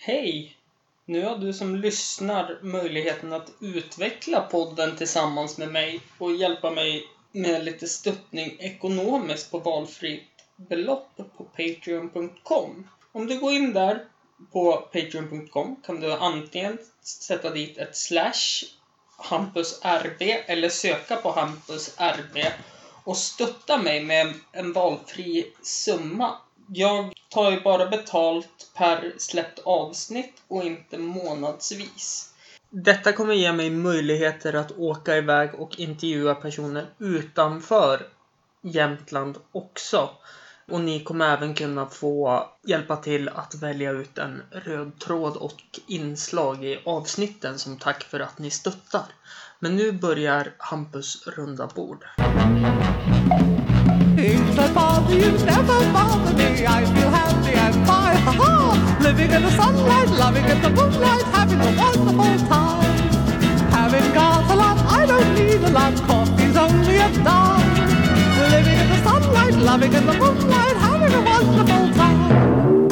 Hej! Nu har du som lyssnar möjligheten att utveckla podden tillsammans med mig och hjälpa mig med lite stöttning ekonomiskt på valfritt belopp på Patreon.com. Om du går in där på Patreon.com kan du antingen sätta dit ett slash Hampus RB eller söka på Hampus RB och stötta mig med en valfri summa. Jag tar ju bara betalt per släppt avsnitt och inte månadsvis. Detta kommer ge mig möjligheter att åka iväg och intervjua personer utanför Jämtland också. Och ni kommer även kunna få hjälpa till att välja ut en röd tråd och inslag i avsnitten som tack för att ni stöttar. Men nu börjar Hampus runda bord. Things that bother you never bother me. I feel happy and fine. Ha ha! Living in the sunlight, loving in the moonlight, having a wonderful time. Having got a lot, I don't need a lot. Coffee's only a dime. Living in the sunlight, loving in the moonlight, having a wonderful time.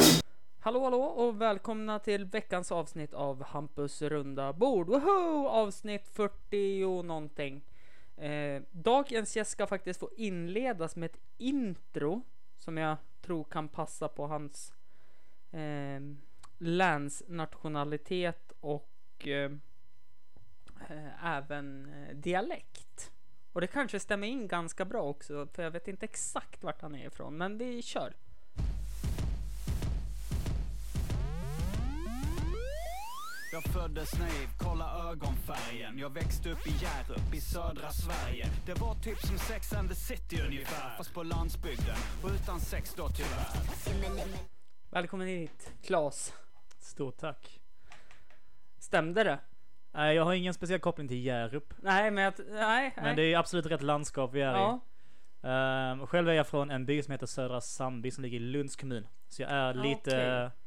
Hallå hallå och välkomna till veckans avsnitt av Hampus runda bord. Woho! Avsnitt 40 och någonting. Eh, dagens gäst ska faktiskt få inledas med ett intro som jag tror kan passa på hans eh, länsnationalitet och eh, eh, även eh, dialekt. Och det kanske stämmer in ganska bra också, för jag vet inte exakt vart han är ifrån, men vi kör. Jag föddes naiv, kolla ögonfärgen Jag växte upp i Hjärup i södra Sverige Det var typ som Sex and the City ungefär Fast på landsbygden och utan sex då tyvärr Välkommen hit, Klas. Stort tack. Stämde det? Nej, jag har ingen speciell koppling till Hjärup. Nej, men jag... Nej, nej. Men det är absolut rätt landskap vi är Ja, i. Ehm, själv är jag från en by som heter Södra Sandby som ligger i Lunds kommun. Så jag är lite okej.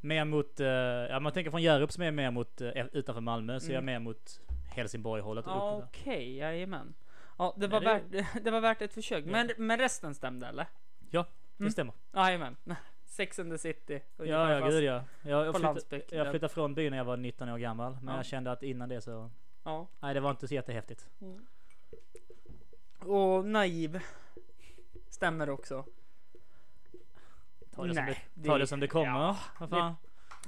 Eh, mer mot, uh, ja man tänker från Hjärup som är mer mot uh, utanför Malmö. Så jag är Mm. mer mot Helsingborg hållet och ja uppåt. okej, jajamän. Ja, det var, det- värt, det var värt ett försök. Men, men resten stämde eller? Ja, det Mm. stämmer. Jajamän. Sex and the city. Ja, ja fast- gud ja. Jag, jag, landsbygden. jag flyttade från byn när jag var 19 år gammal. Men Ja. jag kände att innan det så, Ja. nej det var inte så jättehäftigt. Och naiv. Stämmer också. Ta det, som Nej, det, ta det- som det kommer. ja, Vad fan.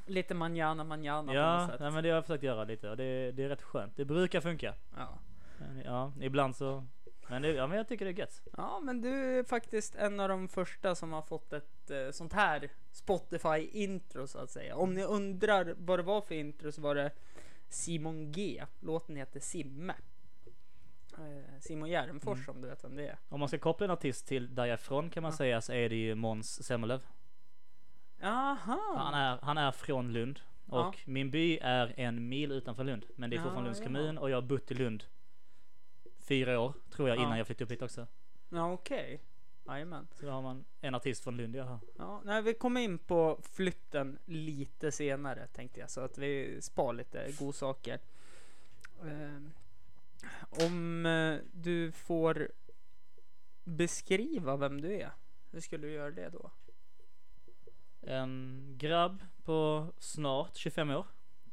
Lite manjana manjana på Ja, något sätt. nej, men det har jag försökt göra lite och det, det är rätt skönt. Det brukar funka. Ja. Men, ja, ibland så. Men, det, ja, men jag tycker det är gött. ja, men du är faktiskt en av de första som har fått ett eh, sånt här Spotify-intro så att säga. Om ni undrar vad det var för intro så var det Simon G. Låten heter Simme. Eh, Simon Järnfors Mm. om du vet vem det är. Om man ska koppla en artist till där jag är ifrån kan man Ja. säga så är det ju Måns Zelmerlöw. Aha! Han, är, han är från Lund. Och Ja. min by är en mil utanför Lund. Men det är Ja, fortfarande Lunds ja. kommun och jag har bott i Lund fyra år tror jag Ja. innan jag flyttade upp hit också. Ja, okej. Jajamän. Så då har man en artist från Lund jag har. Ja, nej, vi kommer in på flytten lite senare tänkte jag så att vi spar lite godsaker. Ehm, om eh, du får beskriva vem du är, hur skulle du göra det då? En grabb på snart 25 år.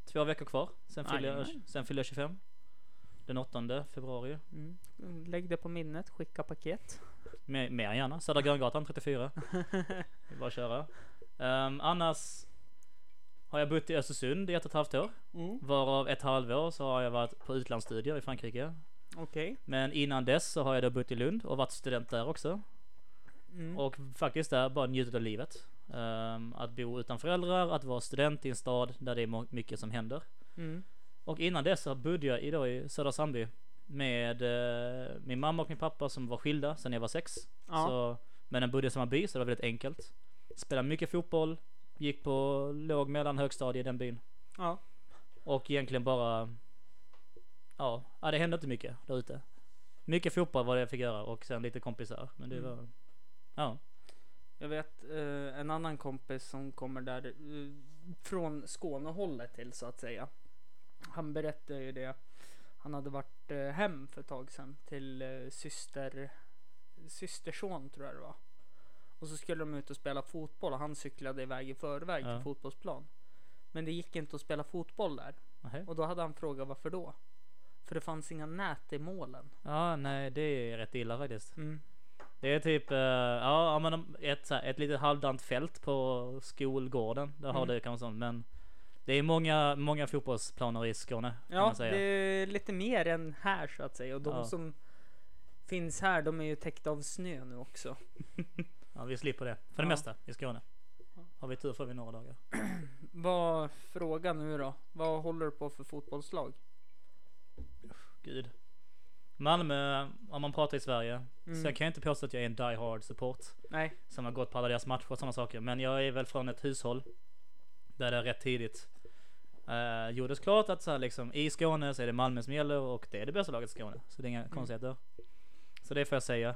Två veckor kvar. Sen fyller, jag, Jajamän. sen fyller jag 25. Den 8 februari. Mm. Lägg det på minnet, skicka paket. Mer, mer än gärna. Södra Gröngatan 34. Det bara att köra. Ehm, annars har jag bott i Östersund i ett och ett halvt år. Mm. Varav ett halvår så har jag varit på utlandsstudier i Frankrike. Okej. Men innan dess så har jag då bott i Lund och varit student där också. Mm. Och faktiskt där bara njutit av livet. Ehm, att bo utan föräldrar, att vara student i en stad där det är mycket som händer. Mm. Och innan dess så bodde jag i, då i Södra Sandby med eh, min mamma och min pappa som var skilda sedan jag var sex. Ja. Så, men den bodde i samma by så det var väldigt enkelt. Spelade mycket fotboll, gick på låg mellan högstadie i den byn. Ja. Och egentligen bara Ja, ja det hände inte mycket där ute. Mycket fotboll var det jag fick göra och sen lite kompisar. Men det Mm. var Ja, Jag vet eh, en annan kompis som kommer där eh, från Skånehållet till så att säga. Han berättade ju det. Han hade varit eh, hem för ett tag sedan till eh, syster systerson tror jag det var. Och så skulle de ut och spela fotboll och han cyklade iväg i förväg Ja. till fotbollsplan. Men det gick inte att spela fotboll där. Nähä. Och då hade han frågat varför då? För det fanns inga nät i målen. Ja, nej, det är rätt illa faktiskt. Mm. Det är typ, eh, ja, men ett, här, ett litet halvdant fält på skolgården. Där har Mm. det kanske sånt, men det är många, många fotbollsplaner i Skåne. Ja, det är lite mer än här så att säga. Och de Ja. som finns här, de är ju täckta av snö nu också. Ja, vi slipper det. För det Ja. mesta i Skåne. Har vi tur får vi några dagar. Vad, fråga nu då. Vad håller du på för fotbollslag? Gud. Malmö, om man pratar i Sverige. Mm. Så jag kan inte påstå att jag är en die hard support. Nej. Som har gått på alla deras matcher och sådana saker. Men jag är väl från ett hushåll. Där det rätt tidigt uh, gjordes klart att så här, liksom, i Skåne så är det Malmö som gäller och det är det bästa laget i Skåne. Så det är inga Mm. konstigheter. Så det får jag säga.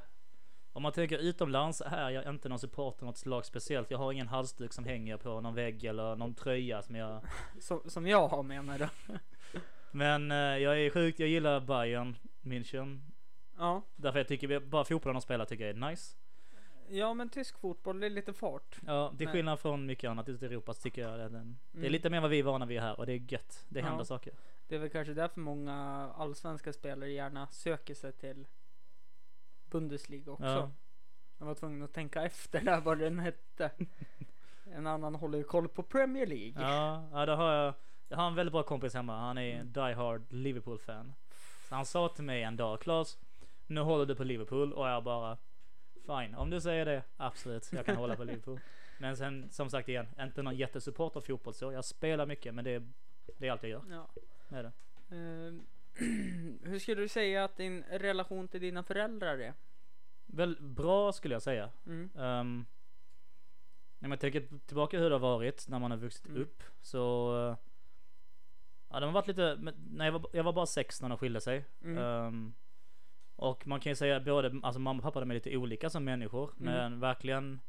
Om man tänker utomlands är jag inte någon supporter något lag speciellt. Jag har ingen halsduk som hänger på någon vägg eller någon tröja som jag Som, som jag har menar du? Men eh, jag är sjukt, jag gillar Bayern München. Ja. Därför jag tycker vi, bara fotbollen de spelar tycker jag är nice. Ja men tysk fotboll, det är lite fart. Ja, till Nej. skillnad från mycket annat ute i Europa så tycker jag att den, det är Mm. lite mer vad vi är vana vid här och det är gött. Det Ja. händer saker. Det är väl kanske därför många allsvenska spelare gärna söker sig till Bundesliga också. Ja. Jag var tvungen att tänka efter där vad den hette. En annan håller ju koll på Premier League. Ja, ja det har jag. Jag har en väldigt bra kompis hemma. Han är en die hard Liverpool fan. Så han sa till mig en dag, Klas, nu håller du på Liverpool och jag bara Fine, om du säger det, absolut, jag kan hålla på Liverpool. Men sen som sagt igen, inte någon jättesupporter av fotboll så. Jag spelar mycket men det är, det är allt jag gör. Ja. Det är det. Ehm, hur skulle du säga att din relation till dina föräldrar är? Väl bra skulle jag säga. Mm. Um, när man tänker tillbaka hur det har varit när man har vuxit Mm. upp så uh, Ja de har varit lite, när jag var, jag var bara sex när de skilde sig. Mm. Ehm, och man kan ju säga både, alltså mamma och pappa de är lite olika som människor. Mm. Men verkligen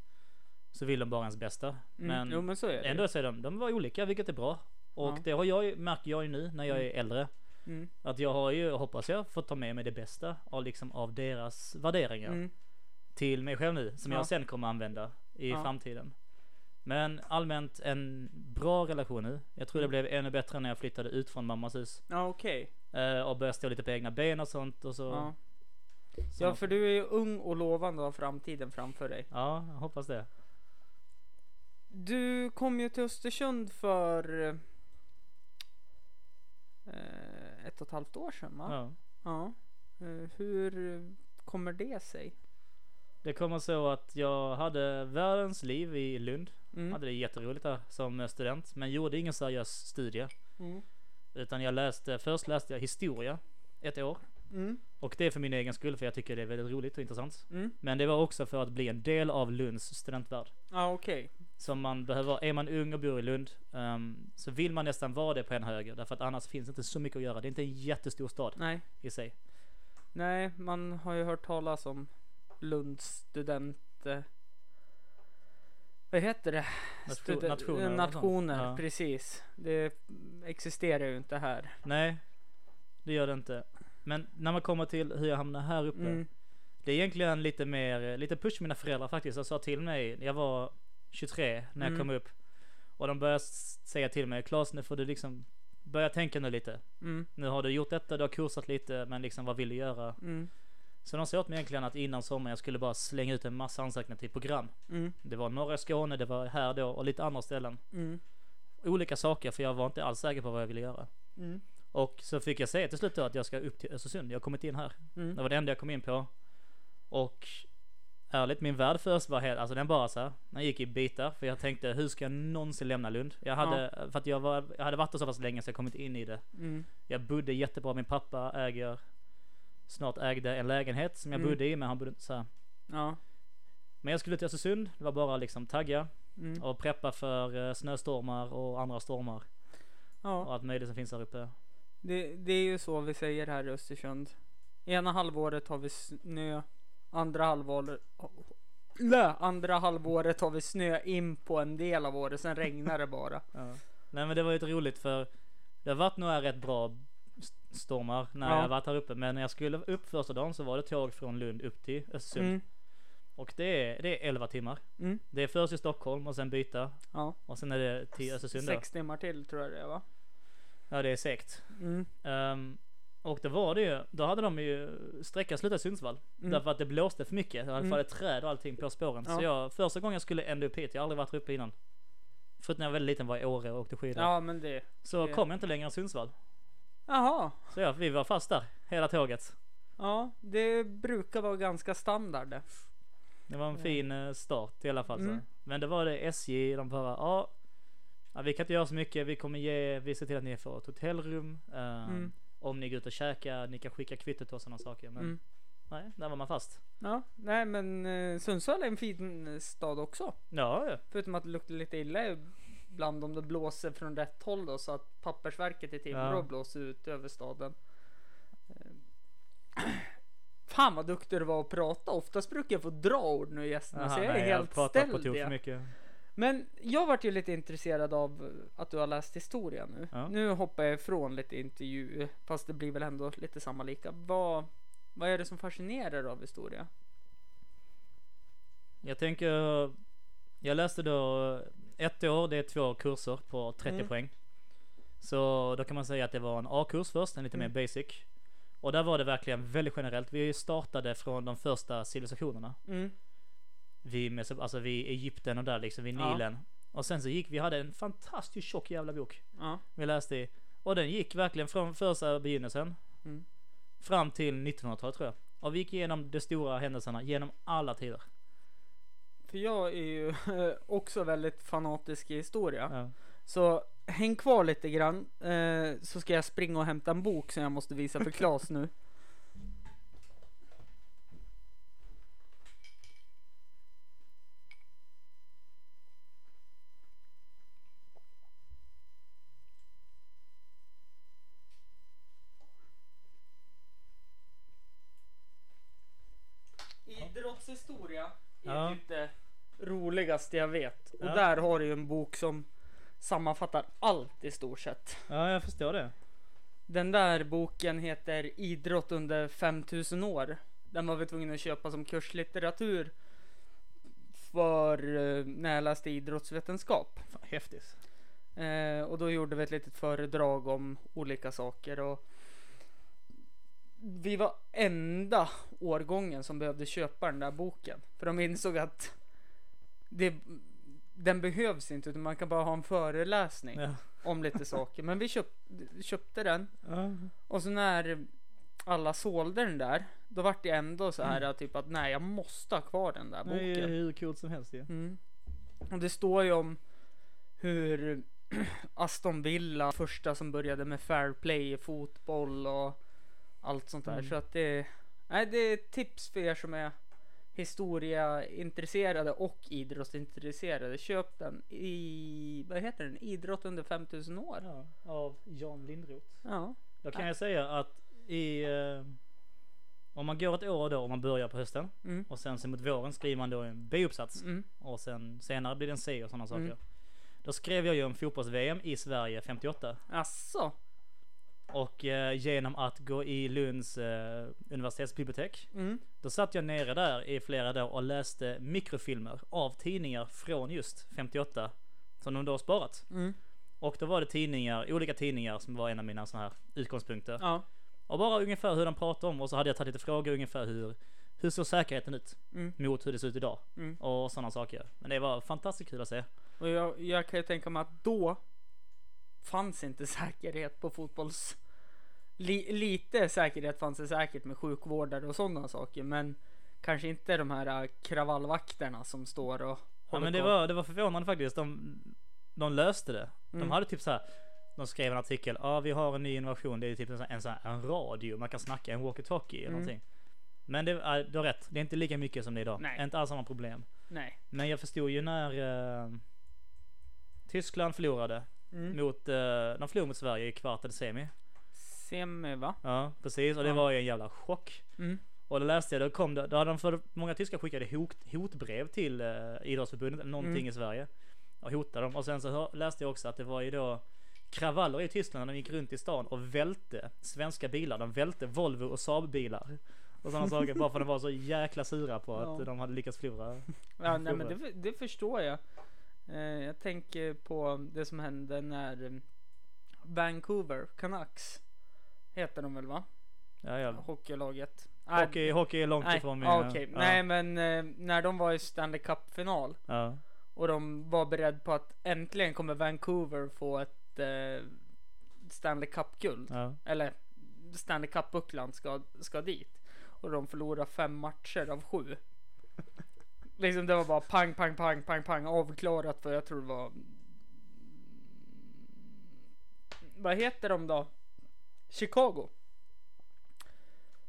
så vill de bara ens bästa. Mm. Men, jo men så är det. ändå är de, de var olika vilket är bra. Och Ja. det har jag märker jag ju nu när jag är äldre. Mm. Att jag har ju, hoppas jag, fått ta med mig det bästa av liksom av deras värderingar Mm. till mig själv nu som Ja. jag sen kommer använda i Ja. framtiden. Men allmänt en bra relation nu. Jag tror det blev ännu bättre när jag flyttade ut från mammas hus. Ja okej. Eh, och började stå lite på egna ben och sånt och så. Ja. så ja för du är ju ung och lovande och har framtiden framför dig. Ja, jag hoppas det. Du kom ju till Östersund för eh, ett och ett halvt år sedan va? Ja. Ja. Eh, hur kommer det sig? Det kommer så att jag hade världens liv i Lund. Mm. Hade det jätteroligt där som student. Men gjorde ingen seriös studie. Mm. Utan jag läste, först läste jag historia. Ett år. Mm. Och det är för min egen skull för jag tycker det är väldigt roligt och intressant. Mm. Men det var också för att bli en del av Lunds studentvärld. Ja okej. Som man behöver, är man ung och bor i Lund ehm, så vill man nästan vara det på en höger. Därför att annars finns inte så mycket att göra. Det är inte en jättestor stad Nej. i sig. Nej, man har ju hört talas om Lunds student... Vad heter det? Nation- nationer. Nationer, Ja. precis. Det existerar ju inte här. Nej, det gör det inte. Men när man kommer till hur jag hamnar här uppe. Mm. Det är egentligen lite mer, lite push mina föräldrar faktiskt. De sa till mig, jag var 23 när jag Mm. kom upp. Och de började säga till mig, Klas nu får du liksom börja tänka nu lite. Mm. Nu har du gjort detta, du har kursat lite, men liksom vad vill du göra? Så de sa åt mig egentligen att innan sommaren jag skulle bara slänga ut en massa ansökningar till program. Mm. Det var norra Skåne, det var här då och lite andra ställen. Mm. Olika saker för jag var inte alls säker på vad jag ville göra. Mm. Och så fick jag säga till slut då att jag ska upp till Östersund. Jag har kommit in här. Mm. Det var det enda jag kom in på. Och ärligt, min värld först var helt, alltså den bara så här, Den gick i bitar. För jag tänkte, hur ska jag någonsin lämna Lund? Jag hade, för att jag var, jag hade varit där så pass länge så jag kommit in i det. Mm. Jag bodde jättebra. Min pappa äger, snart ägde en lägenhet som jag Mm. bodde i, men han bodde inte så här. Ja. Men jag skulle till Östersund. Det var bara liksom tagga Mm. och preppa för eh, snöstormar och andra stormar. Ja. Och allt möjligt som finns här uppe. Det, det är ju så vi säger här i Östersund. Ena halvåret har vi snö. Andra halvåret... Lö, andra halvåret har vi snö in på en del av året. Sen regnar det bara. Ja. Nej men det var lite roligt för det har varit några rätt bra stormar när Ja. jag varit här uppe. Men när jag skulle upp första dagen så var det tåg från Lund upp till Östersund. Mm. Och det är, det är 11 timmar. Mm. Det är först i Stockholm och sen byta. Ja. Och sen är det till Östersund då. Sex timmar till tror jag det är va? Ja det är segt. Mm. Ehm, och det var det ju, då hade de ju sträckan slutat i Sundsvall. Mm. Därför att det blåste för mycket. Det hade Mm. fallit träd och allting på spåren. Ja. Så jag, första gången jag skulle ända upp hit, jag har aldrig varit uppe innan. Förutom när jag var väldigt liten var i Åre och åkte skidor. Ja men det. så det- kom jag inte längre än Sundsvall. Jaha. Så ja, vi var fast där, hela tåget. Ja, det brukar vara ganska standard det. Var en fin eh, start i alla fall. Mm. Så. Men det var det SJ, de bara ja, ja, vi kan inte göra så mycket, vi kommer ge, vi ser till att ni får ett hotellrum. ehm, Mm. Om ni går ut och käkar, ni kan skicka kvittot och sådana saker. Men Mm. nej, där var man fast. Ja, nej men eh, Sundsvall är en fin eh, stad också. Ja, ja. Förutom att det luktar lite illa ibland om det blåser från rätt håll då så att pappersverket i Timrå Ja. blåser ut över staden. Eh, Fan vad duktig du var att prata. Oftast brukar jag få dra ord nu gästerna så jag är nej, helt pratar på ställd. ja. för mycket. Men jag vart ju lite intresserad av att du har läst historia nu. Ja. Nu hoppar jag ifrån lite intervju, fast det blir väl ändå lite samma lika. Vad, vad är det som fascinerar av historia? Jag tänker, jag läste då ett år, det är två kurser på 30 Mm. poäng. Så då kan man säga att det var en A-kurs först, en lite Mm. mer basic. Och där var det verkligen väldigt generellt. Vi startade från de första civilisationerna. Mm. Vid, Meso- alltså vid Egypten och där liksom, vid Ja. Nilen. Och sen så gick vi, hade en fantastiskt tjock jävla bok. Ja. Vi läste i. Och den gick verkligen från första begynnelsen. Mm. Fram till 1900-talet tror jag. Och vi gick igenom de stora händelserna genom alla tider. För jag är ju också väldigt fanatisk i historia. Ja. Så häng kvar lite grann eh, så ska jag springa och hämta en bok som jag måste visa för Claes nu. Idrottshistoria är Ja. det roligaste jag vet. Och Ja. där har du ju en bok som sammanfattar allt i stort sett. ja, jag förstår det. Den där boken heter Idrott under 5000 år. Den var vi tvungna att köpa som kurslitteratur för eh, när jag läste idrottsvetenskap. Fan, häftigt. Eh, och då gjorde vi ett litet föredrag om olika saker och vi var enda årgången som behövde köpa den där boken. För de insåg att det, den behövs inte utan man kan bara ha en föreläsning Ja. om lite saker. Men vi köp, köpte den Ja. och så när alla sålde den där då vart det ändå så här typ att nej jag måste ha kvar den där Det är boken. hur coolt som helst ju. Mm. Och det står ju om hur Aston Villa, första som började med fair play i fotboll och allt sånt där. Mm. Så att det, nej, det är tips för er som är historiaintresserade och idrottsintresserade. Köp den i, vad heter den? Idrott under 5000 år. Ja, av Jan Lindroth. Ja. Då kan jag säga att i eh, om man går ett år då, om man börjar på hösten Mm. och sen så mot våren skriver man då en B-uppsats Mm. och sen senare blir det en C och sådana saker. Mm. Då skrev jag ju om fotbolls-VM i Sverige 58 Asså? Och eh, genom att gå i Lunds eh, universitetsbibliotek Mm. Då satt jag nere där i flera dagar och läste mikrofilmer av tidningar från just 58 som de då har sparat. Mm. Och då var det tidningar, olika tidningar som var en av mina sådana här utgångspunkter. Ja. Och bara ungefär hur de pratade om och så hade jag tagit lite frågor ungefär hur hur såg säkerheten ut Mm. mot hur det ser ut idag Mm. och sådana saker. Men det var fantastiskt kul att se. Och jag, jag kan ju tänka mig att då fanns inte säkerhet på fotbolls... Li, lite säkerhet fanns det säkert med sjukvårdare och sådana saker men kanske inte de här äh, kravallvakterna som står och Ja men det koll. var, det var förvånande faktiskt. De, de löste det. De Mm. hade typ så här. De skrev en artikel. Ja vi har en ny innovation. Det är typ en, sån- en, sån en radio. Man kan snacka. En walkie-talkie eller Mm. någonting. Men det, är- du har rätt. Det är inte lika mycket som det är idag. Nej. Inte alls samma problem. Nej. Men jag förstod ju när eh, Tyskland förlorade Mm. mot, eh, de förlorade mot Sverige i kvart eller semi. Semi va? Ja precis och det var ju en jävla chock. Mm. Och då läste jag, då kom det, då hade de för många tyskar skickade hot, hotbrev till eh, idrottsförbundet någonting Mm. i Sverige. Och hotade dem. Och sen så hör, läste jag också att det var ju då kravaller i Tyskland när de gick runt i stan och välte svenska bilar. De välte Volvo och Saab bilar. och sådana saker. Bara för att de var så jäkla sura på att Ja. de hade lyckats förlora. Ja, nej, men det, det förstår jag. Eh, jag tänker på det som hände när eh, Vancouver Canucks heter de väl va? Ja, ja. Hockeylaget. Hockey, hockey är långt nej, ifrån ja, min... okej. ja. Nej men eh, när de var i Stanley Cup-final Ja. och de var beredda på att äntligen kommer Vancouver få ett eh, Stanley Cup-guld. Ja. Eller Stanley Cup-bucklan ska, ska dit. Och de förlorar fem matcher av sju. liksom det var bara pang, pang, pang, pang, pang avklarat för jag tror det var. Vad heter de då? Chicago.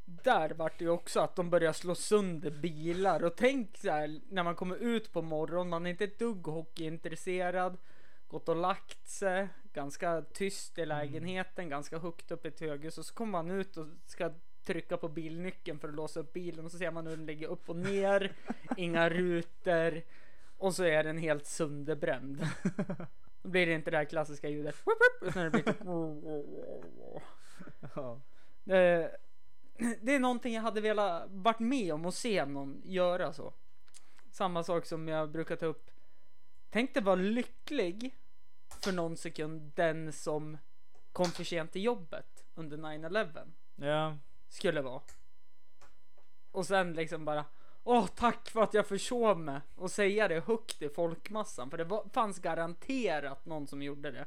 Där vart det ju också att de började slå sönder bilar. Och tänk så här när man kommer ut på morgonen, man är inte ett dugg hockeyintresserad, gått och lagt sig, ganska tyst i lägenheten, ganska högt upp i ett höghus. Och så kommer man ut och ska trycka på bilnyckeln för att låsa upp bilen. Och så ser man hur den ligger upp och ner, inga rutor. Och så är den helt sönderbränd. Då blir det inte det här klassiska ljudet. Utan det blir typ det, det är någonting jag hade velat varit med om och se någon göra så. Samma sak som jag brukar ta upp. Tänk dig vara lycklig för någon sekund den som kom för sent till jobbet under 9-11 ja. skulle vara. Och sen liksom bara Åh tack för att jag försov mig och säga det högt i folkmassan för det var, fanns garanterat någon som gjorde det.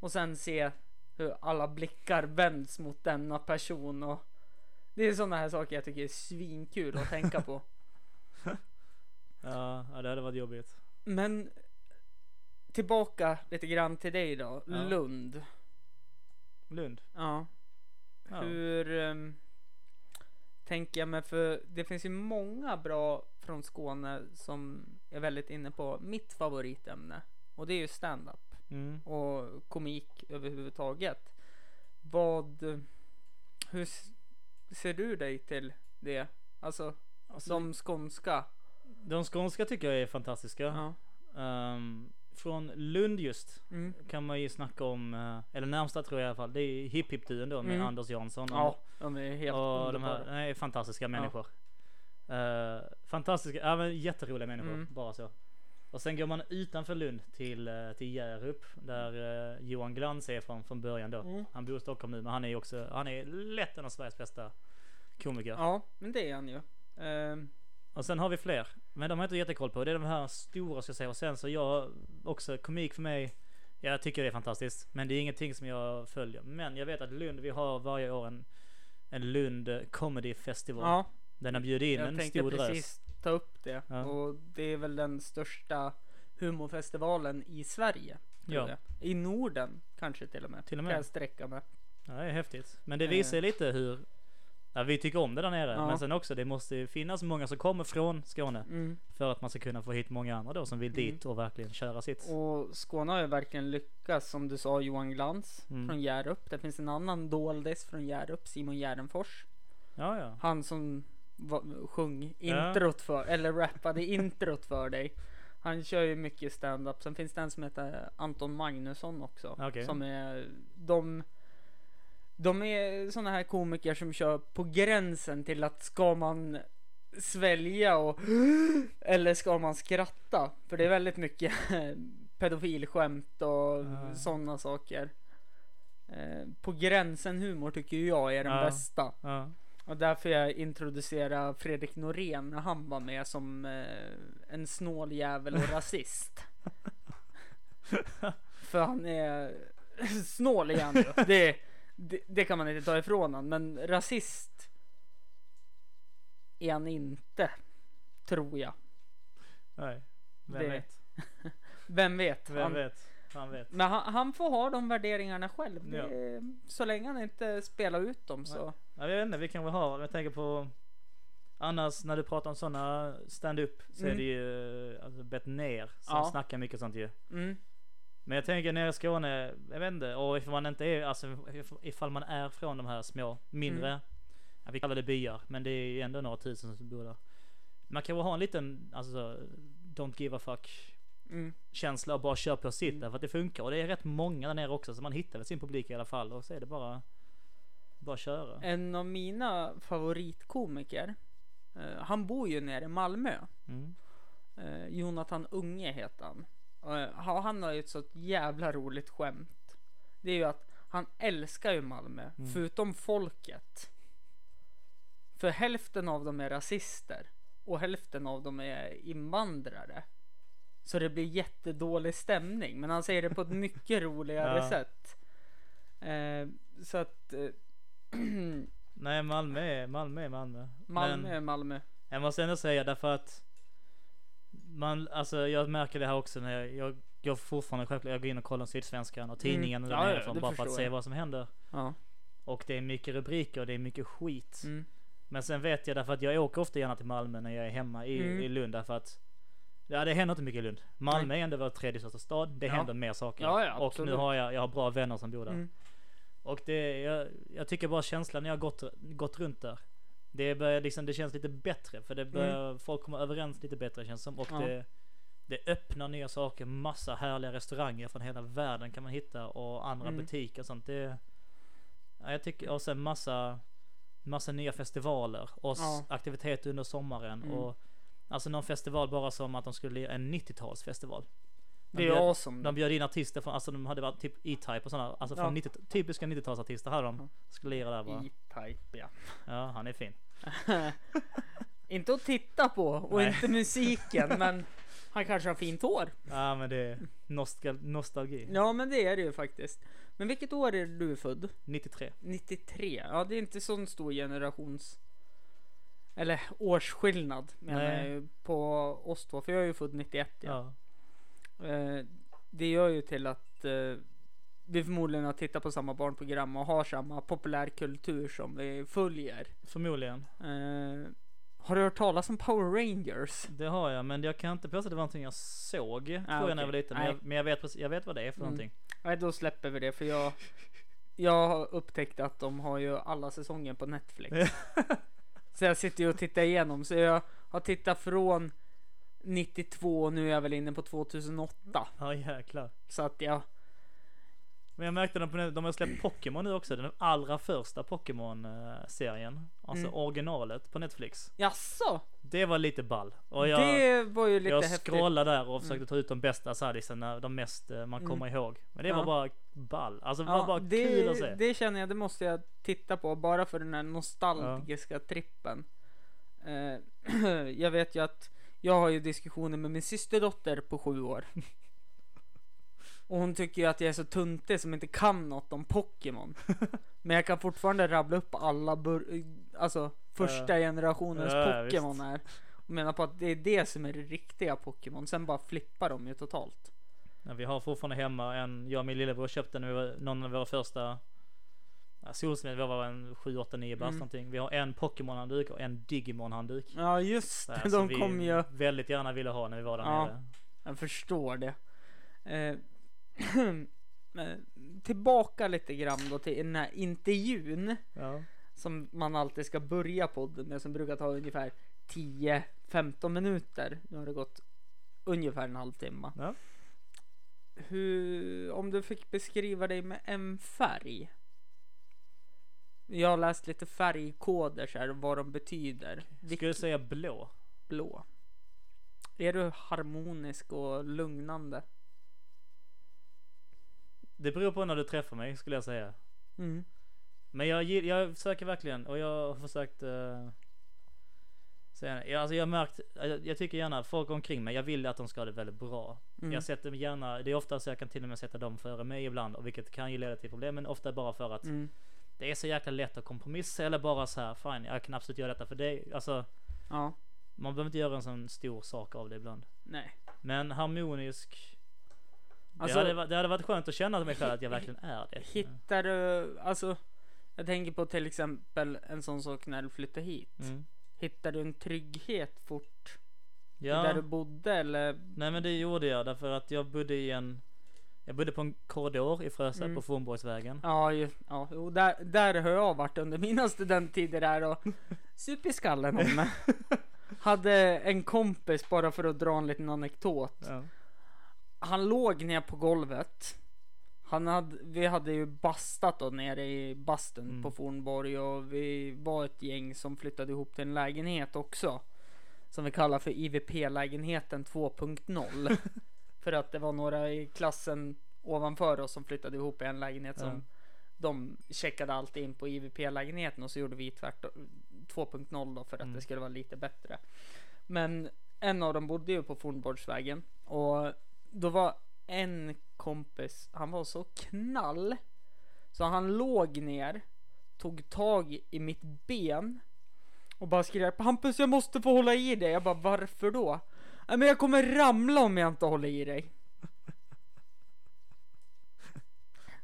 Och sen se hur alla blickar vänds mot denna person och det är sådana här saker jag tycker är svinkul att tänka på. Ja, det hade varit jobbigt. Men tillbaka lite grann till dig då, Ja. Lund. Lund. Ja. Ja. Hur ehm, tänker jag mig för det finns ju många bra från Skåne som är väldigt inne på mitt favoritämne och det är ju stand-up Mm. och komik överhuvudtaget. Vad, hur ser du dig till det? Alltså, Alltså, de skånska. De skånska tycker jag är fantastiska. Ja. Ehm, från Lund just Mm. kan man ju snacka om, eh, eller närmsta tror jag i alla fall, det är Hip Hip Duon då med Mm. Anders Jansson. ja, de är helt och de här underbara. nej, fantastiska människor. Eh, fantastiska, ja men jätteroliga människor, Mm. bara så. Och sen går man utanför Lund till, eh, till Hjärup där eh, Johan Glans är från, från början då. Mm. Han bor i Stockholm nu men han är också, han är lätt en av Sveriges bästa komiker. Ja, men det är han ju. Ehm, Och sen har vi fler. Men de har jag inte jättekoll på. Det är de här stora ska jag säga. Och sen så jag också komik för mig. Jag tycker det är fantastiskt. Men det är ingenting som jag följer. Men jag vet att Lund, vi har varje år en, en Lund Comedy Festival. ja, Den har bjudit in jag en tänkte stor precis drös. ta upp det. Ja. Och det är väl den största humorfestivalen i Sverige. Ja. jag. I Norden kanske till och med. Till och med. Kan jag sträcka mig. Ja, det är häftigt. Men det Eh. visar ju lite hur Ja, vi tycker om det där nere. Ja. Men sen också, det måste ju finnas många som kommer från Skåne. Mm. För att man ska kunna få hit många andra då som vill dit och verkligen köra sitt. Och Skåne har ju verkligen lyckats som du sa Johan Glans Mm. från Hjärup. Det finns en annan doldis från Hjärup, Simon Gärdenfors. Ja, ja. Han som va- sjöng introt för, eller rappade introt för dig. Han kör ju mycket stand-up. Sen finns det en som heter Anton Magnusson också. Okej. Som är, de, de är såna här komiker som kör på gränsen till att ska man svälja och eller ska man skratta? För det är väldigt mycket pedofilskämt och Ja. sådana saker. Eh, På gränsen humor tycker jag är den Ja. bästa. ja. Och därför jag introducerade Fredrik Norén när han var med som eh, en snål jävel och rasist. För han är snål igen. Det, det, det kan man inte ta ifrån han. Men rasist är han inte. Tror jag. Nej. Vem Det- vet? Vem vet? Vem han, vet? Han vet. Men han, han får ha de värderingarna själv. Ja. Det, så länge han inte spelar ut dem så. Jag vet inte, vi kan väl ha, jag tänker på Annars när du pratar om sådana stand-up så är Mm. det ju alltså, bett ner som Ja. snackar mycket sånt ju. Mm. Men jag tänker nere i Skåne, jag vet inte, och ifall man inte är, alltså if- ifall man är från de här små, mindre, Mm. ja, vi kallar det byar, men det är ju ändå några tusen som bor där. Man kan väl ha en liten, alltså så, don't give a fuck Mm. känsla och bara köra på sitt där för att det funkar och det är rätt många där nere också så man hittar väl sin publik i alla fall och så är det bara Bara köra. En av mina favoritkomiker, eh, han bor ju nere i Malmö. Mm. Eh, Jonathan Unge heter han. Eh, ha- han har ju ett sånt jävla roligt skämt. Det är ju att han älskar ju Malmö, förutom folket. För hälften av dem är rasister och hälften av dem är invandrare. Så det blir jättedålig stämning. Men han säger det på ett mycket roligare Ja. sätt. Eh, så att eh, Nej, Malmö är Malmö. Är Malmö. Malmö Men är Malmö. jag måste ändå säga därför att man, alltså jag märker det här också när jag, jag går fortfarande självklart, jag går in och kollar Sydsvenskan och tidningen Mm. där Ja, ja, bara för att se jag. vad som händer. Ja. Och det är mycket rubriker och det är mycket skit. Mm. Men sen vet jag därför att jag åker ofta gärna till Malmö när jag är hemma i, Mm. i Lund därför att Ja det händer inte mycket i Lund. Malmö är ändå vår tredje största stad. Det Ja. händer mer saker. Ja, ja, och nu har jag, jag har bra vänner som bor där. Mm. Och det, jag, jag tycker bara känslan när jag har gått, gått runt där. Det börjar liksom, det känns lite bättre för det börjar, folk kommer överens lite bättre känns som. Och Mm. Ja. det, det öppnar nya saker, massa härliga restauranger från hela världen kan man hitta och andra Mm. butiker och sånt. Det, ja, jag tycker, och sen massa, massa nya festivaler och Ja. aktiviteter under sommaren. Mm. Och, alltså någon festival bara som att de skulle, en 90-talsfestival. Det är bjöd- awesome. De bjöd in artister från, alltså de hade varit typ E-Type och sådana, alltså från Ja. 90, typiska 90-talsartister hade de. Skulle lira där bara. E-Type ja. Ja, han är fin. inte att titta på och Nej. inte musiken men han kanske har fint hår. Ja men det är nostal nostalgi. Ja men det är det ju faktiskt. Men vilket år är du född? 93. 93. Ja det är inte sån stor generations eller årsskillnad menar Nej. jag på oss två. För jag är ju född 91 ja. Ja. Eh, det gör ju till att eh, vi förmodligen har tittat på samma barnprogram och har samma populärkultur som vi följer. Förmodligen. Eh, har du hört talas om Power Rangers? Det har jag men jag kan inte påstå att det var någonting jag såg. tror jag när jag var liten. Men, jag, men jag, vet, precis- jag vet vad det är för Mm. någonting. Nej, då släpper vi det för jag Jag har upptäckt att de har ju alla säsonger på Netflix. så jag sitter ju och tittar igenom så jag har tittat från 92 och nu är jag väl inne på 2008. Ja jäklar. Så att jag Men jag märkte att de, de har släppt Pokémon nu också. Den allra första Pokémon-serien. Alltså Mm. originalet på Netflix. Jaså? Det var lite ball. Och jag, det var ju lite jag scrollade där och försökte ta ut de bästa sadisarna, de mest eh, man Mm. kommer ihåg. Men det Ja. var bara ball. Alltså det Ja, var bara det, kul att se. det känner jag, det måste jag titta på bara för den här nostalgiska trippen. Eh, jag vet ju att jag har ju diskussioner med min systerdotter på sju år. Och hon tycker ju att jag är så tuntig som inte kan något om Pokémon. Men jag kan fortfarande rabbla upp alla bur- alltså första generationens Ja, Pokémon här. Och menar på att det är det som är det riktiga Pokémon. Sen bara flippar de ju totalt. Ja, vi har fortfarande hemma en, jag och min lillebror köpte när vi var, någon av våra första ja, solsmed, vi var en 7, 8, 9 bast Mm. någonting. Vi har en Pokémon-handduk och en Digimon-handduk. Ja just det, de vi kom ju. väldigt gärna ville ha när vi var där Ja. nere. Jag förstår det. Eh, tillbaka lite grann då till den här intervjun Ja. som man alltid ska börja podden med som brukar ta ungefär 10-15 minuter. Nu har det gått ungefär en halvtimme. Ja. Hur, om du fick beskriva dig med en färg? Jag har läst lite färgkoder så här, vad de betyder. Skulle jag säga blå? blå. Är du harmonisk och lugnande? Det beror på när du träffar mig skulle jag säga. Mm. Men jag, jag försöker verkligen och jag har försökt uh, säga, ja, alltså jag märkt, jag, jag tycker gärna folk omkring mig, jag vill att de ska ha det väldigt bra. Mm. Jag sätter gärna, det är ofta så jag kan till och med sätta dem före mig ibland och vilket kan ju leda till problem men ofta bara för att Mm. Det är så jäkla lätt att kompromissa eller bara så här, fine jag kan absolut göra detta för dig. Alltså Ja, man behöver inte göra en sån stor sak av det ibland. nej. Men harmonisk, Alltså- det, hade, det hade varit skönt att känna mig själv att jag verkligen är det. Hittar du, alltså, jag tänker på till exempel en sån sak när du flyttade hit. Mm. Hittar du en trygghet fort Ja. där du bodde eller? Nej men det gjorde jag därför att jag bodde i en Jag bodde på en korridor i Frösö Mm. på Fornborgsvägen. Ja, ju, ja jo, där, där har jag varit under mina studenttider där och super skallen om mig. Hade en kompis bara för att dra en liten anekdot. Ja. Han låg ner på golvet. Han hade, vi hade ju bastat då nere i bastun Mm. på Fornborg och vi var ett gäng som flyttade ihop till en lägenhet också. Som vi kallar för IVP-lägenheten 2.0. för att det var några i klassen ovanför oss som flyttade ihop i en lägenhet som Ja. de checkade alltid in på IVP-lägenheten och så gjorde vi tvärtom 2.0 då för att Mm. det skulle vara lite bättre. Men en av dem bodde ju på Fornborgsvägen och då var en kompis, han var så knall så han låg ner, tog tag i mitt ben och bara skrek Hampus jag måste få hålla i dig. Jag bara varför då? Men jag kommer ramla om jag inte håller i dig.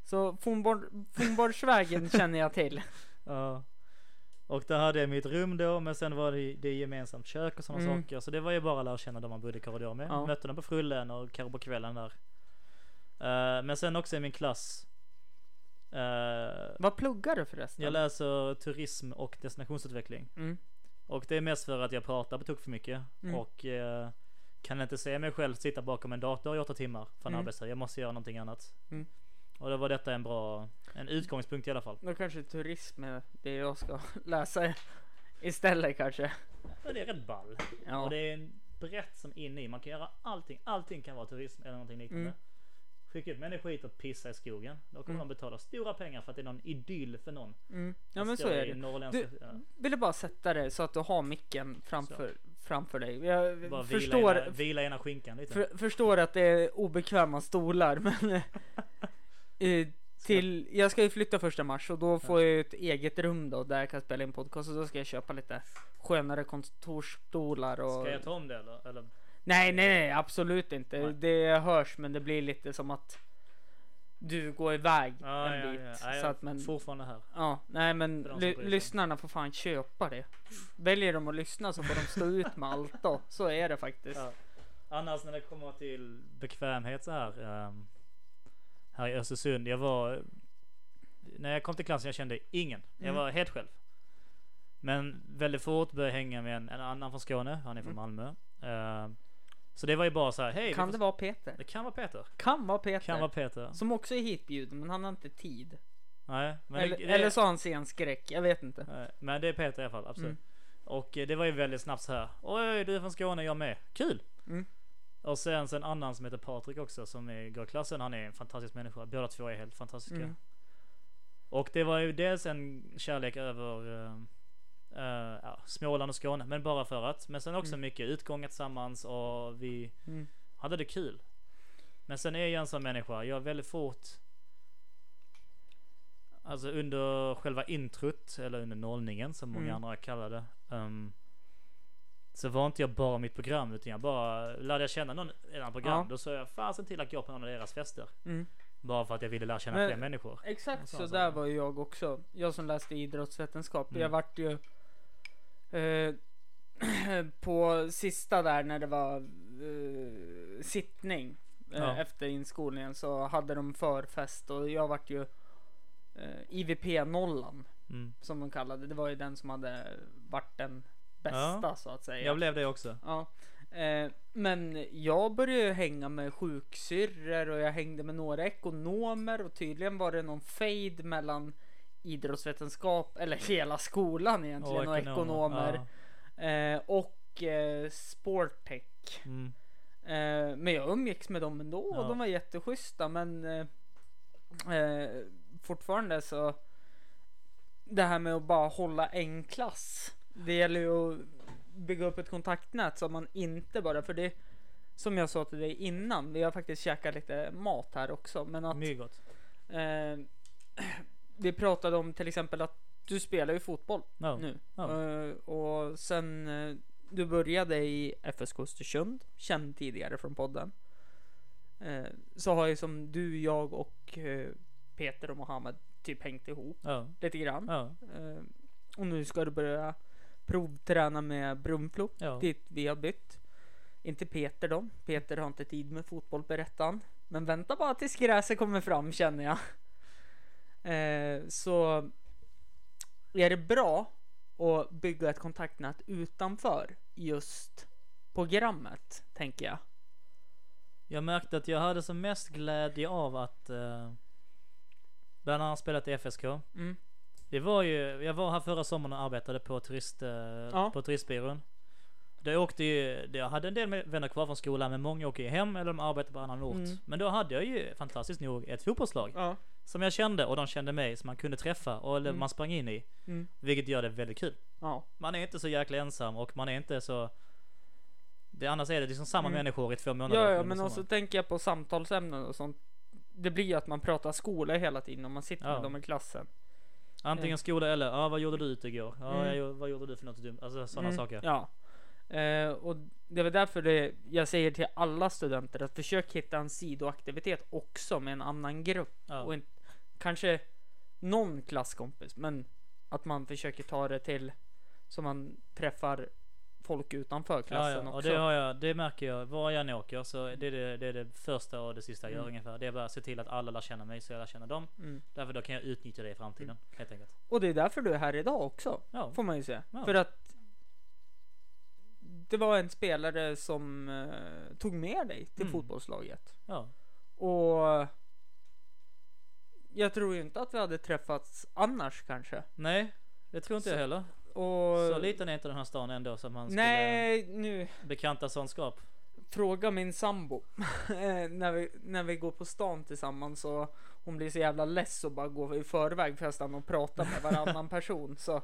Så Fornborg- Fornborgsvägen känner jag till. Ja. Och där hade jag mitt rum då, men sen var det, det gemensamt kök och sådana Mm. saker. Så det var ju bara att lära känna de man bodde i korridor med. Ja. Mötte dem på Frullen och kanske på kvällen där. Eh, men sen också i min klass. eh, Vad pluggar du förresten? jag läser turism och destinationsutveckling. Mm. Och det är mest för att jag pratar på tok för mycket. Mm. Och eh, kan inte se mig själv sitta bakom en dator i åtta timmar för en Mm. arbetsdag. Jag måste göra någonting annat. Mm. Och då var detta en bra, en utgångspunkt i alla fall. Då kanske turism är det jag ska läsa istället kanske. Men det är rätt ball. Ja. Och det är en brett som inne i. Man kan göra allting. Allting kan vara turism eller någonting liknande. Mm. Skicka ut människor hit och pissa i skogen. Då kommer Mm. de betala stora pengar för att det är någon idyll för någon. Mm. Ja men så är det. Du- ja. Ville bara sätta det så att du har micken framför, framför dig. Jag Bara förstår, vila, ena, vila ena skinkan lite. för, förstår att det är obekväma stolar men eh, till, jag ska ju flytta första mars och då får jag ett eget rum då där jag kan spela in podcast och då ska jag köpa lite skönare kontorsstolar och Ska jag ta om det eller? eller? Nej, nej, nej, absolut inte. Nej. Det hörs, men det blir lite som att du går iväg Ja, en ja, bit. ja. Ja, Så att, men, är fortfarande här. ja, nej, men lyssnarna får fan köpa det. Väljer de att lyssna så får de stå ut med allt då. Så är det faktiskt. Annars när det kommer till bekvämhet så här. ehm, här i Östersund. Jag var. När jag kom till klassen jag kände ingen. Jag Mm. var helt själv. Men väldigt fort började jag hänga med en, en annan från Skåne. Han är från Malmö. Ehm, så det var ju bara så här. Hej. kan får- det vara Peter? det kan vara Peter. Kan vara Peter. Kan vara Peter. Som också är hitbjuden, men han har inte tid. Nej, men eller, det, eller så har han scenskräck, jag vet inte. Nej, Men det är Peter i alla fall, absolut. Mm. Och eh, det var ju väldigt snabbt så här. Oj, du är från Skåne, jag med. Kul! Mm. Och sen så en annan som heter Patrik också som är, går i klassen. Han är en fantastisk människa. Båda två är helt fantastiska. Mm. Och det var ju dels en kärlek över uh, ja, Småland och Skåne. Men bara för att. Men sen också Mm. mycket utgångar tillsammans och vi Mm. hade det kul. Men sen är jag en sån människa. Jag är väldigt fort. Alltså under själva introt eller under nollningen som många Mm. andra kallar det. ehm, så var inte jag bara mitt program utan jag bara lärde jag känna någon i ett program. Ja. Då sa jag fasen till att gå på någon av deras fester. Mm. Bara för att jag ville lära känna Men- fler människor. Exakt så sådana där var jag också. Jag som läste idrottsvetenskap. Mm. Jag vart ju eh, på sista där när det var eh, sittning eh, Ja. efter inskolningen så hade de förfest och jag vart ju eh, IVP nollan Mm. som de kallade. Det var ju den som hade varit den bästa Ja. så att säga. Jag blev det också. Ja, eh, men jag började hänga med sjuksyrror och jag hängde med några ekonomer och tydligen var det någon fade mellan idrottsvetenskap eller hela skolan egentligen och, ekonomer eh, och eh, sporttech. Ja. Mm. Eh, men jag umgicks med dem ändå och Ja. de var jätteschyssta men eh, eh, fortfarande så det här med att bara hålla en klass. Det gäller ju att bygga upp ett kontaktnät så man inte bara för det som jag sa till dig innan. Vi har faktiskt käkat lite mat här också, men att Mycket gott. Vi pratade om till exempel att du spelar ju fotboll Ja. nu Ja. Eh, och sen eh, du började i FSK Östersund, känd tidigare från podden. Eh, så har ju som du, jag och Peter och Mohammed typ hängt ihop Ja. lite grann. Ja. Och nu ska du börja provträna med Brunflo Ja. dit vi har bytt. Inte Peter då. Peter har inte tid med fotboll berättar han. Men vänta bara tills gräset kommer fram känner jag. Eh, så är det bra att bygga ett kontaktnät utanför just programmet tänker jag. Jag märkte att jag hade som mest glädje av att eh, bland annat spelat i FSK. Mm. Det var ju, jag var här förra sommaren och arbetade på, turist, eh, Ja. på turistbyrån. Det åkte ju, jag hade en del vänner kvar från skolan men många åker ju hem eller de arbetar på annan ort. Mm. Men då hade jag ju fantastiskt nog ett fotbollslag Ja. Som jag kände och de kände mig som man kunde träffa och eller Mm. man sprang in i. Mm. Vilket gör det väldigt kul. Ja. Man är inte så jäkla ensam och man är inte så det, annars är det liksom samma Mm. människor i två månader. Ja, ja, men också sommaren. tänker jag på samtalsämnen och sånt. Det blir ju att man pratar skola hela tiden om man sitter Ja. med dem i klassen. Antingen skola eller, ja vad gjorde du ute igår? Ja, Mm. jag, gjorde- vad gjorde du för något dumt? Alltså sådana Mm, saker. Ja. Eh, och det är väl därför det, jag säger till alla studenter att försök hitta en sidoaktivitet också med en annan grupp. Ja. Och inte, kanske någon klasskompis, men att man försöker ta det till så man träffar folk utanför Ja, klassen ja, och också. det har jag, det märker jag var jag än åker så det är det, det är det första och det sista jag gör Mm. ungefär. Det är bara att se till att alla lär känna mig så jag lär känna dem. Mm. Därför då kan jag utnyttja det i framtiden helt enkelt. Och det är därför du är här idag också. Ja, Får man ju säga. Ja. För att det var en spelare som eh, tog med dig till Mm. fotbollslaget. ja. Och jag tror ju inte att vi hade träffats annars kanske. Nej, det tror inte Så- jag heller. Och Så liten är inte den här stan ändå som man skulle nu bekanta sånskap. fråga min sambo Eh, när, vi, när vi går på stan tillsammans och hon blir så jävla less och bara går i förväg för att stanna och prata med varannan person så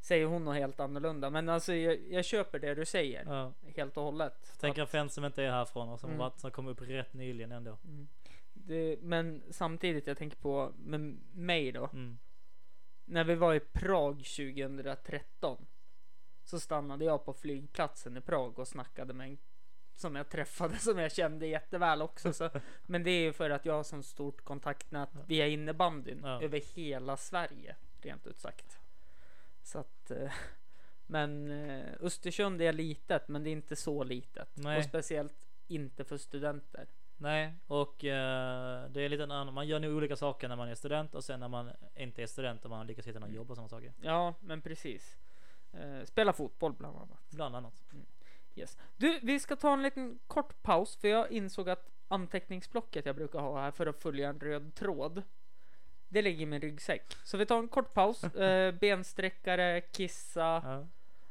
säger hon något helt annorlunda. Men alltså jag, jag köper det du säger Ja. helt och hållet. Tänk en vän som inte är härifrån och som, Mm. varit, som kom upp rätt nyligen ändå. Det, men samtidigt, jag tänker på med mig då. Mm. När vi var i Prag 2013 så stannade jag på flygplatsen i Prag och snackade med en som jag träffade som jag kände jätteväl också. Så, men det är ju för att jag har så stort kontaktnät via innebandyn Ja. över hela Sverige rent ut sagt. Så att eh, men eh, Östersund är litet, men det är inte så litet Nej. och speciellt inte för studenter. Nej, och eh, det är lite annan, man gör nog olika saker när man är student och sen när man inte är student och man lyckas hitta något jobb och sådana saker. Ja, men precis. Eh, spela fotboll bland annat. Bland annat. Yes. Du, vi ska ta en liten kort paus för jag insåg att anteckningsblocket jag brukar ha här för att följa en röd tråd. Det ligger i min ryggsäck. Så vi tar en kort paus. Eh, bensträckare, kissa.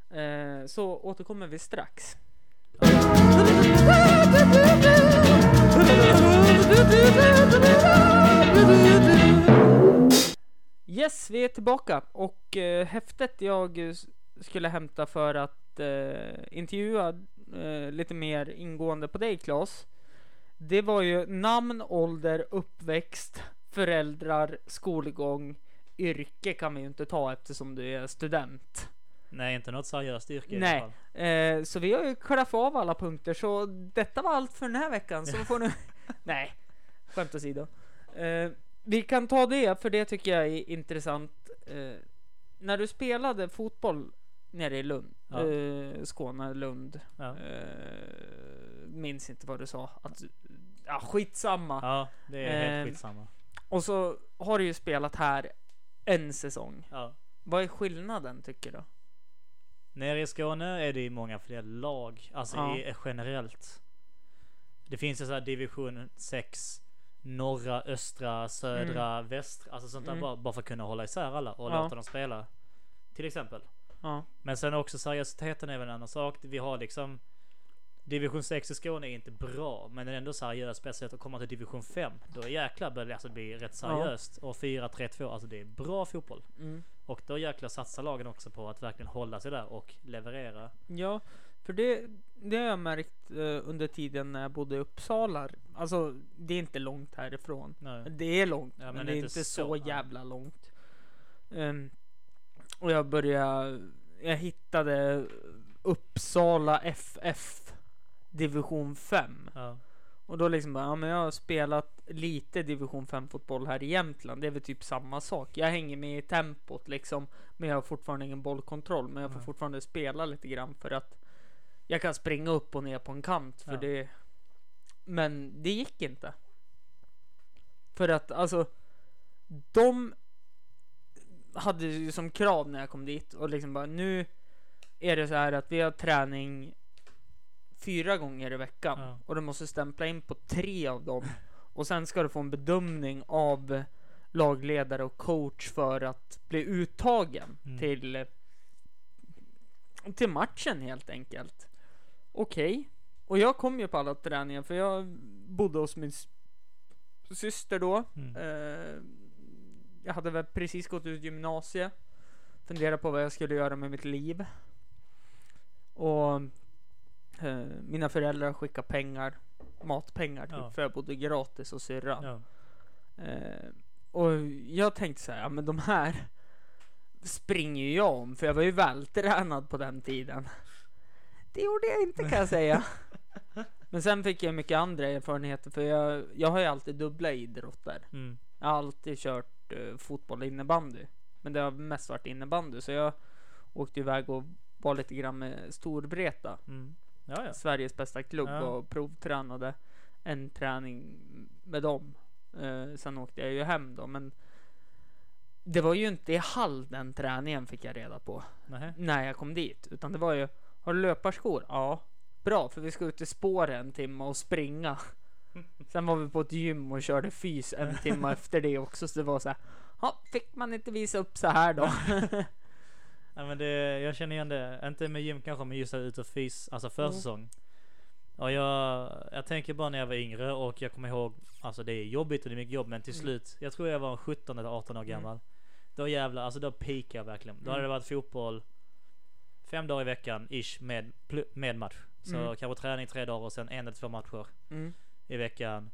Ja. Eh, så återkommer vi strax. Yes, vi är tillbaka och eh, häftet jag skulle hämta för att eh, intervjua eh, lite mer ingående på dig Claes. Det var ju namn, ålder, uppväxt, föräldrar, skolgång, yrke kan vi ju inte ta eftersom du är student. Nej, inte något seriöst yrke i Nej. alla fall. Eh, så vi har ju klarat av alla punkter så detta var allt för den här veckan så får nu Nej, skämt åsido. Eh, vi kan ta det för det tycker jag är intressant. Eh, när du spelade fotboll nere i Lund, Ja. eh, Skåne, Lund. Ja. Eh, minns inte vad du sa. Att, ja, skitsamma. ja, det är helt Ehm. skitsamma. Och så har du ju spelat här en säsong. Ja. Vad är skillnaden tycker du? Nere i Skåne är det ju många fler lag, alltså Ja. i, generellt. Det finns ju så här division 6, norra, östra, södra, västra, alltså sånt där Mm. bara, bara för att kunna hålla isär alla och Ja. låta dem spela. Till exempel. Ja. Men sen också seriositeten är väl en annan sak. Vi har liksom Division 6 i Skåne är inte bra, men det är ändå seriöst. Speciellt att komma till division 5. Då jäklar börjar det alltså bli rätt seriöst. Och 4-3-2, alltså det är bra fotboll. Mm. Och då jäklar satsar lagen också på att verkligen hålla sig där och leverera. Ja, för det, det har jag märkt eh, under tiden när jag bodde i Uppsala. Alltså, det är inte långt härifrån. Nej. Det är långt, Ja, men, det är inte så, så, jävla långt. Ehm, och jag började, jag hittade Uppsala FF division 5. Ja. Och då liksom bara, ja men jag har spelat lite division 5 fotboll här i Jämtland. Det är väl typ samma sak. Jag hänger med i tempot liksom. Men jag har fortfarande ingen bollkontroll. Men jag får Nej. fortfarande spela lite grann för att jag kan springa upp och ner på en kant för Ja. det. Men det gick inte. För att alltså. De hade ju som krav när jag kom dit och liksom bara nu är det så här att vi har träning fyra gånger i veckan Ja. och du måste stämpla in på tre av dem och sen ska du få en bedömning av lagledare och coach för att bli uttagen Mm. till till matchen helt enkelt. Okej. Och jag kom ju på alla träningar för jag bodde hos min syster då. Mm. Eh, jag hade väl precis gått ut gymnasiet. Funderade på vad jag skulle göra med mitt liv. Och eh, mina föräldrar skickade pengar, matpengar typ, Ja. för jag bodde gratis hos syrran. Ja. Eh, och jag tänkte så här, ja men de här springer ju jag om, för jag var ju vältränad på den tiden. Det gjorde jag inte kan jag säga. Men sen fick jag mycket andra erfarenheter, för jag, jag har ju alltid dubbla idrotter. Mm. Jag har alltid kört eh, fotboll och innebandy. Men det har mest varit innebandy, så jag åkte iväg och var lite grann med Storvreta. Mm. Ja, ja. Sveriges bästa klubb Ja. och provtränade en träning med dem. Eh, sen åkte jag ju hem då, men det var ju inte i hall den träningen fick jag reda på Nähä. när jag kom dit, utan det var ju har du löparskor? Ja, bra, för vi ska ut i spåret en timme och springa. Sen var vi på ett gym och körde fys en timme efter det också, så det var så här. Ja, fick man inte visa upp så här då? Ja, men det, jag känner igen det. Inte med gym kanske, men just att ut och fys, alltså försäsong. Och jag, jag tänker bara när jag var yngre och jag kommer ihåg, alltså det är jobbigt och det är mycket jobb, men till Mm. slut, jag tror jag var 17 eller 18 år gammal. Då jävlar, alltså då peakade jag verkligen. Då hade det Mm. varit fotboll fem dagar i veckan, ish, med, med match. Så Mm. kanske träning tre dagar och sen en eller två matcher Mm. i veckan.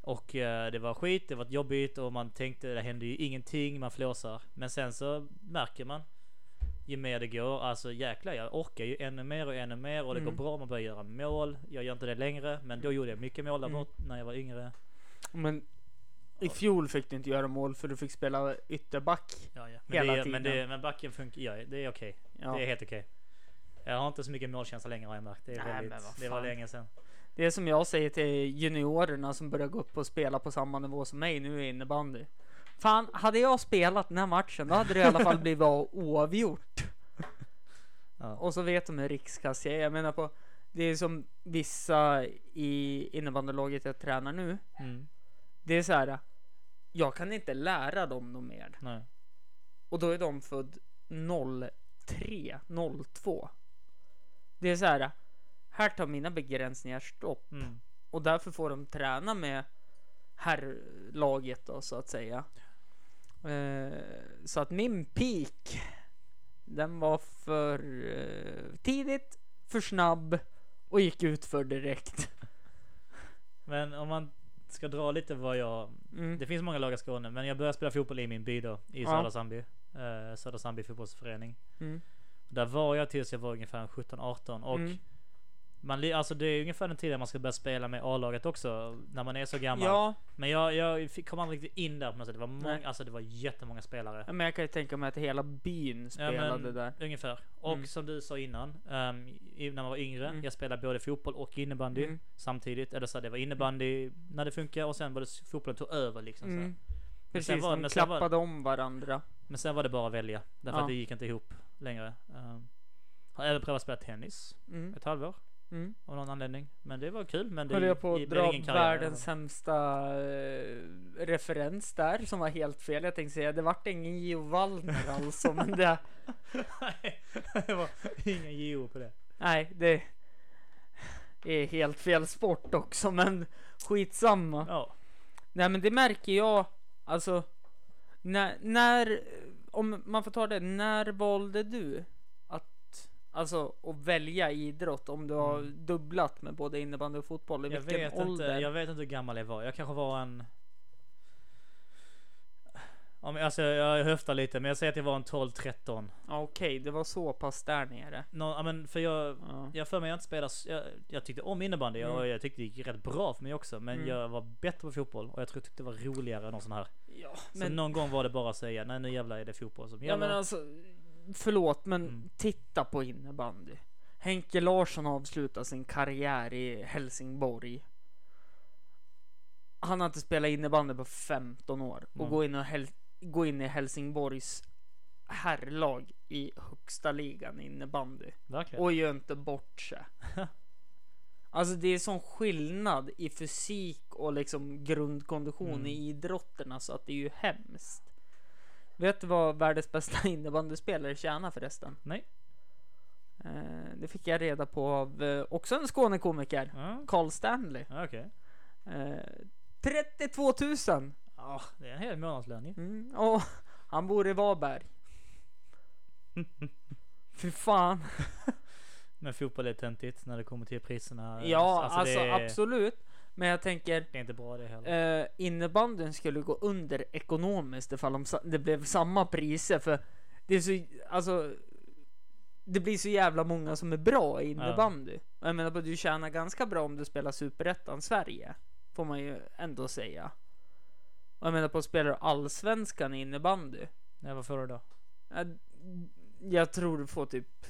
Och eh, det var skit, det var jobbigt och man tänkte det hände ju ingenting, man flåsar. Men sen så märker man ju mer det går, alltså jäklar jag orkar ju ännu mer och ännu mer och det Mm. går bra, man börjar göra mål. Jag gör inte det längre, men då gjorde jag mycket mål där Mm. bort när jag var yngre. Men i fjol fick du inte göra mål för du fick spela ytterback. Ja, ja. Men, Hela det, men, tiden. det, men backen funkar, ja det är okej. Ja. Det är helt okej. Jag har inte så mycket målkänsla längre har jag märkt. Det, är Nej, väldigt, det var länge sedan. Det är som jag säger till juniorerna som börjar gå upp och spela på samma nivå som mig nu i innebandy. Fan, hade jag spelat den här matchen då hade det i alla fall blivit oavgjort. Ja. Och så vet de hur rikskass jag är. Jag menar på, det är som vissa i innebandylaget jag tränar nu. Mm. Det är så här. Jag kan inte lära dem något mer. Nej. Och då är de född 03, 02. Det är så här. Här tar mina begränsningar stopp. Mm. Och därför får de träna med herrlaget då så att säga. Eh, så att min peak den var för eh, tidigt, för snabb och gick ut för direkt. Men om man ska dra lite vad jag Mm. Det finns många lag i Skåne, men jag började spela fotboll i min by då, i Ja. Södra Sandby. Eh, Södra Sandby fotbollsförening. Mm. Där var jag tills jag var ungefär 17-18 och Mm. man, alltså det är ungefär den tiden man ska börja spela med A-laget också, när man är så gammal. Ja, Men jag, jag fick, kom aldrig riktigt in där på något sätt. Det var, många, Nej. alltså det var jättemånga spelare. men jag kan ju tänka mig att hela byn Ja, spelade men där. Ungefär. Och Mm. som du sa innan, i, när man var yngre, Mm. jag spelade både fotboll och innebandy Mm. samtidigt. Eller så det var innebandy när det funkar och sen var det fotbollen tog över liksom. Så. Mm. Precis, sen var- de sen var- klappade om varandra. Men sen var det bara att välja. Därför Ja. att det gick inte ihop längre. Um, har även provat spela tennis Mm. ett halvår. Mm. Av någon anledning. Men det var kul. Men det Höll jag på att dra karriär. världens sämsta eh, referens där som var helt fel. Jag tänkte säga det vart ingen Gio Wallner alltså, men det, Nej, det var ingen JO på det. nej, det är helt fel sport också, men skitsamma. Ja. Nej, men det märker jag alltså när, när om man får ta det, när valde du att alltså att välja idrott om du har dubblat med både innebandy och fotboll? I Jag vilken vet, ålder? inte, jag vet inte hur gammal jag var. Jag kanske var en... Om, alltså jag höftar lite men jag säger att jag var en 12-13. Ja, Okej, det var så pass där nere. Nå, ja, men för jag, Ja. jag för mig jag inte spela, s- jag, jag tyckte om innebandy och Mm. jag tyckte det gick rätt bra för mig också. Men Mm. jag var bättre på fotboll och jag tror jag tyckte det var roligare än någon sån här. Ja, Så men, någon gång var det bara att säga nej nu jävlar är det fotboll som ja, gäller. men alltså, förlåt, men Mm. titta på innebandy. Henke Larsson avslutar sin karriär i Helsingborg. Han har inte spelat innebandy på 15 år och Mm. gå in och hel- gå in i Helsingborgs herrlag i högsta ligan innebandy Verkligen. och gör inte bort sig. Alltså det är sån skillnad i fysik och liksom grundkondition Mm. i idrotterna så att det är ju hemskt. Vet du vad världens bästa innebandyspelare tjänar förresten? Nej. Eh, det fick jag reda på av eh, också en Skånekomiker, Ja, Carl Stanley. Eh, 32 000! Ja, det är en hel månadslön ju. Mm, och han bor i Varberg. Fy fan. Men fotboll är töntigt när det kommer till priserna. Ja, alltså, det, är, absolut. Men jag tänker, det är inte bra det heller. eh, innebandyn skulle gå under ekonomiskt ifall de, det blev samma priser för det är så, alltså det blir så jävla många som är bra i innebandy. Och Jag menar, du tjänar ganska bra om du spelar superettan Sverige. Får man ju ändå säga. Och jag menar på spelar du allsvenskan i innebandy. Vad får du då? Jag, jag tror du får typ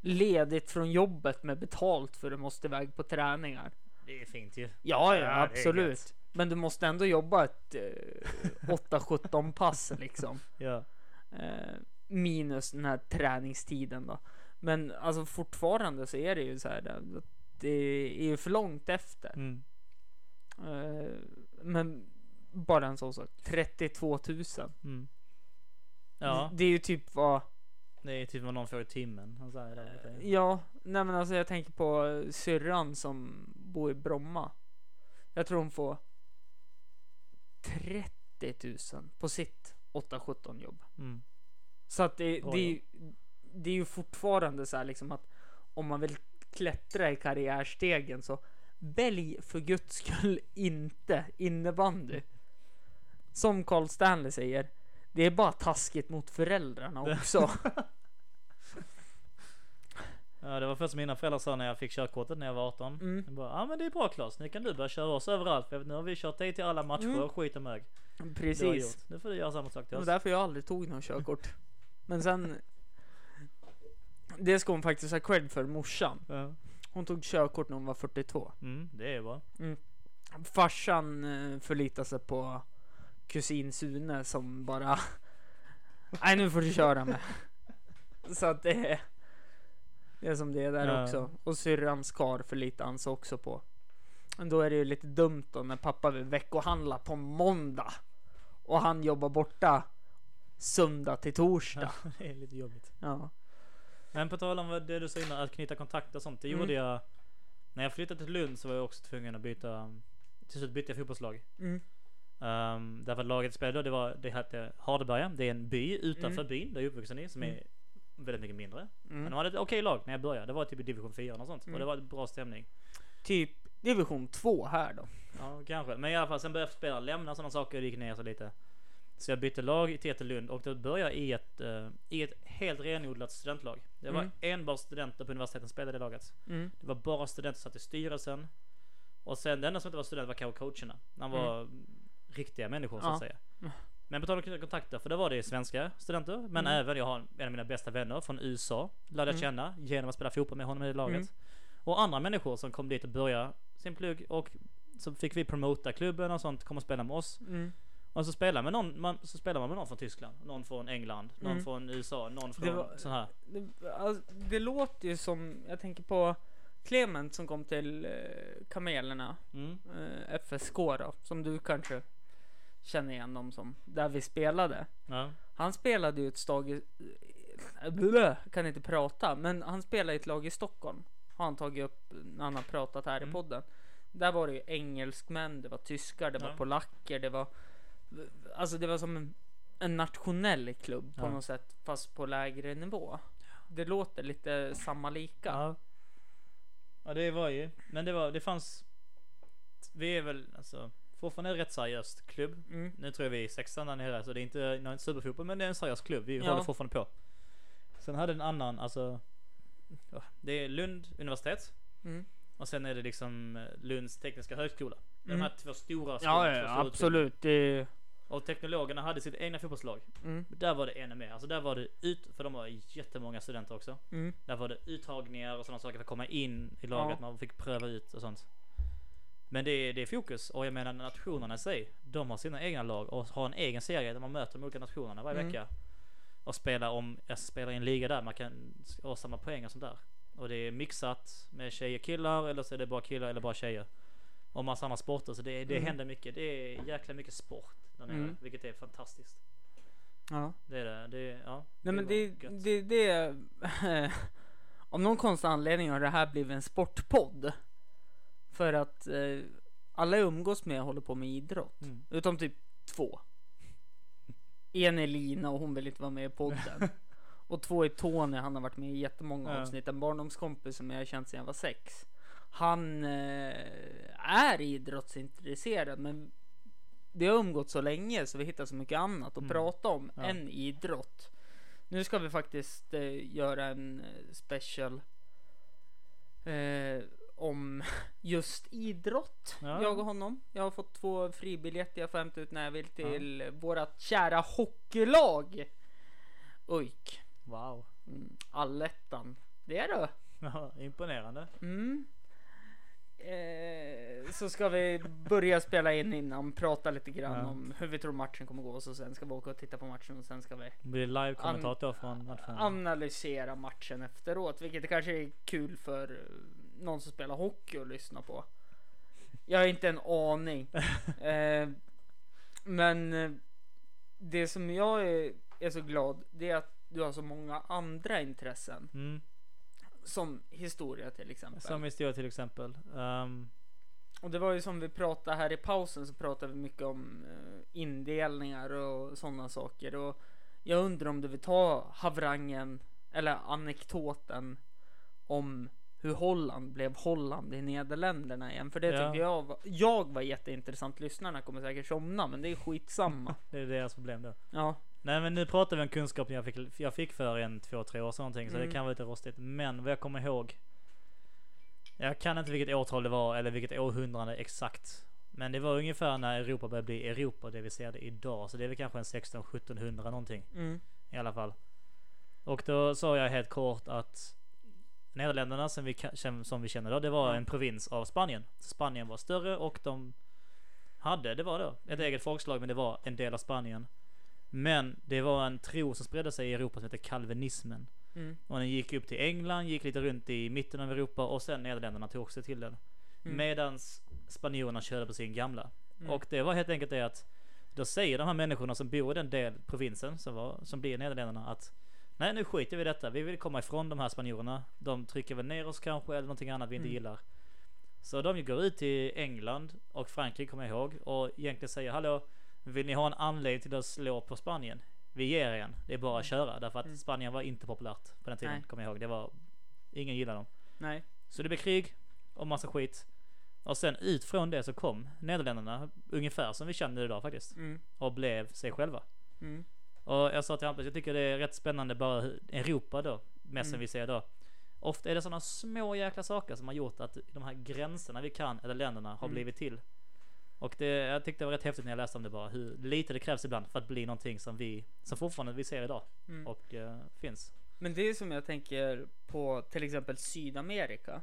ledigt från jobbet med betalt för du måste iväg på träningar. Det är fint ju. Ja, Ja, ja, absolut. Men du måste ändå jobba ett eh, 8-17 pass liksom. Ja. Eh, minus den här träningstiden då. Men alltså fortfarande så är det ju så här. att Det är ju för långt efter. Mm. Eh, men bara en sån sak. 32 000. Mm. Ja, Det är ju typ vad det är typ vad någon får i timmen. Jag. Ja, nej men alltså jag tänker på syrran som bor i Bromma. Jag tror hon får 30 000 på sitt 8-17 jobb. Mm. Så att det, det, är, ju- det är ju fortfarande så här liksom att om man vill klättra i karriärstegen så välj för guds skull inte innebandy. Som Carl Stanley säger, det är bara taskigt mot föräldrarna också. Ja, det var först mina föräldrar sa när jag fick körkortet när jag var 18. Mm. Bara, ja men det är bra Klas, nu kan du börja köra oss överallt. För nu har vi kört dig till alla matcher Mm. och skit och mög. Precis. Nu får du göra samma sak till Det var oss. därför jag aldrig tog någon körkort. Men sen... Det ska hon faktiskt ha cred för, morsan. Ja. Hon tog körkort när hon var 42. Mm, det är bra. Farsan eh, förlitade sig på kusin Sune som bara... Nej nu får du köra med. Så att det är... Det är som det är där Ja. också. Och syrrans kar förlitar han sig också på. Men då är det ju lite dumt då när pappa vill veckohandla på måndag. Och han jobbar borta söndag till torsdag. Ja, det är lite jobbigt. Ja. Men på tal om det du sa innan, att knyta kontakter och sånt. Det Mm. gjorde jag när jag flyttade till Lund så var jag också tvungen att byta. Till slut bytte jag fotbollslag. Mm. Um, därför att laget spelade det var, det hette Hardeberga. Det är en by utanför Mm. byn där jag är uppvuxen i som Mm. är väldigt mycket mindre. Men Mm. de hade ett okej lag när jag började. Det var typ i division 4 och sånt. Mm. Och det var bra stämning. Typ division 2 här då. Ja, kanske. Men i alla fall, sen började jag spela, lämna sådana saker och gick ner så lite. Så jag bytte lag till ett Lund och då började jag i ett, eh, i ett helt renodlat studentlag. Det var Mm. enbart studenter på universiteten som spelade i laget. Mm. Det var bara studenter som satt i styrelsen. Och sen det enda som inte var student var kanske coacherna. De var riktiga människor så att Mm. Ja. säga. Men på tal om kontakter, för det var det svenska studenter. Men Mm. även jag har en av mina bästa vänner från USA. Lärde jag Mm. känna genom att spela fotboll med honom i laget. Mm. Och andra människor som kom dit och började sin plugg och så fick vi promota klubben och sånt, komma och spela med oss. Och så spelar, med någon, man, så spelar man med någon från Tyskland, någon från England, någon Mm. från USA, någon Det från var- sån här. Det, alltså, det låter ju som, jag tänker på Clement som kom till eh, Kamelerna, Mm. eh, FSK då, som du kanske känner igen dem som, där vi spelade. Ja. Han spelade ju ett stag i, eh, blö, kan inte prata, men han spelade i ett lag i Stockholm. Har han tagit upp när han har pratat här Mm. i podden. Där var det ju engelskmän, det var tyskar, det var Ja. polacker, det var Alltså det var som en, en nationell klubb på Ja. något sätt, fast på lägre nivå. Det låter lite samma lika. Ja. Ja det var ju, men det var, det fanns Vi är väl alltså fortfarande rätt seriös klubb. Mm. Nu tror jag vi är sexan där nere så det är inte någon superfotboll men det är en seriös klubb. Vi Ja. håller fortfarande på. Sen hade en annan, alltså ja, Det är Lund universitet Mm. och sen är det liksom eh, Lunds tekniska högskola. Mm. De här två stora Ja, skolorna, ja, stora absolut. Det, Och teknologerna hade sitt egna fotbollslag. mm, Där var det ännu mer. Alltså där var det ut, för de var jättemånga studenter också. mm, Där var det uttagningar och sådana saker för att komma in i laget. Ja. Man fick pröva ut och sånt. Men det är, det är fokus och jag menar nationerna i sig. De har sina egna lag och har en egen serie där man möter de olika nationerna varje Mm. vecka. Och spelar om, jag spelar i en liga där man kan ha samma poäng och sånt där. Och det är mixat med tjejer killar eller så är det bara killar eller bara tjejer. Och massa andra sporter så det, det Mm. händer mycket. Det är jäkla mycket sport där nere. Mm. Vilket är fantastiskt. Ja. Det är det. det är, ja, Nej men var det, gött. det, det Av någon konstig anledning har det här blivit en sportpodd. För att eh, alla jag umgås med håller på med idrott. Mm. Utom typ två. En är Lina och hon vill inte vara med i podden. och två är Tony, han har varit med i jättemånga Ja. avsnitt. En barndomskompis som jag har känt sedan jag var sex. Han eh, är idrottsintresserad men vi har umgått så länge så vi hittar så mycket annat att Mm. prata om Ja. än idrott. Nu ska vi faktiskt eh, göra en eh, special eh, om just idrott. Ja. Jag och honom. Jag har fått två fribiljetter jag får hämta ut när jag vill till vårat kära hockeylag. UIK. Wow. Mm, Allettan. Det är det. Ja, imponerande. Mm. Eh, så ska vi börja spela in innan, prata lite grann Ja. om hur vi tror matchen kommer gå. Så sen ska vi åka och titta på matchen och sen ska vi blir live-kommentator från matchen. analysera matchen efteråt. Vilket kanske är kul för någon som spelar hockey att lyssna på. Jag har inte en aning. eh, men eh, det som jag är, är så glad det är att du har så många andra intressen. Mm. Som historia till exempel. Som historia till exempel. Ehm, Och det var ju som vi pratade här i pausen så pratade vi mycket om eh, indelningar och sådana saker. Och jag undrar om du vill ta havrangen eller anekdoten om hur Holland blev Holland i Nederländerna igen. För det Ja. tycker jag var, jag var jätteintressant. Lyssnarna kommer säkert somna men det är skitsamma. det är deras problem då. ja. Nej men nu pratar vi om kunskapen jag fick, jag fick för en, två, tre år sedan någonting. Så Mm. det kan vara lite rostigt. Men vad jag kommer ihåg. Jag kan inte vilket årtal det var eller vilket århundrade exakt. Men det var ungefär när Europa började bli Europa, det vi ser det idag. Så det är väl kanske en 16-1700 någonting. Mm. i alla fall. Och då sa jag helt kort att Nederländerna som vi, som vi känner då, det var Ja. en provins av Spanien. Spanien var större och de hade, det var då, ett Mm. eget folkslag men det var en del av Spanien. Men det var en tro som spredde sig i Europa som heter kalvinismen. Mm. Och den gick upp till England, gick lite runt i mitten av Europa och sen Nederländerna tog också till den. Mm. Medans spanjorerna körde på sin gamla. Mm. Och det var helt enkelt det att då säger de här människorna som bor i den del provinsen som, var, som blir Nederländerna att Nej nu skiter vi i detta, vi vill komma ifrån de här spanjorerna. De trycker väl ner oss kanske eller någonting annat vi inte Mm. gillar. Så de går ut till England och Frankrike kommer jag ihåg och egentligen säger hallå Vill ni ha en anledning till att slå på Spanien? Vi ger er en, det är bara att köra därför att Mm. Spanien var inte populärt på den tiden kommer jag ihåg. Det var Ingen gillade dem. Nej. Så det blev krig och massa skit. Och sen ut från det så kom Nederländerna ungefär som vi känner idag faktiskt. Mm. Och blev sig själva. Mm. Och jag sa till Hampus, jag tycker det är rätt spännande bara Europa då, mest som Mm. vi ser då. Ofta är det sådana små jäkla saker som har gjort att de här gränserna vi kan, eller länderna, har Mm. blivit till. Och det, jag tyckte det var rätt häftigt när jag läste om det bara, hur lite det krävs ibland för att bli någonting som vi, som fortfarande vi ser idag. Mm. Och eh, finns. Men det är som jag tänker på till exempel Sydamerika.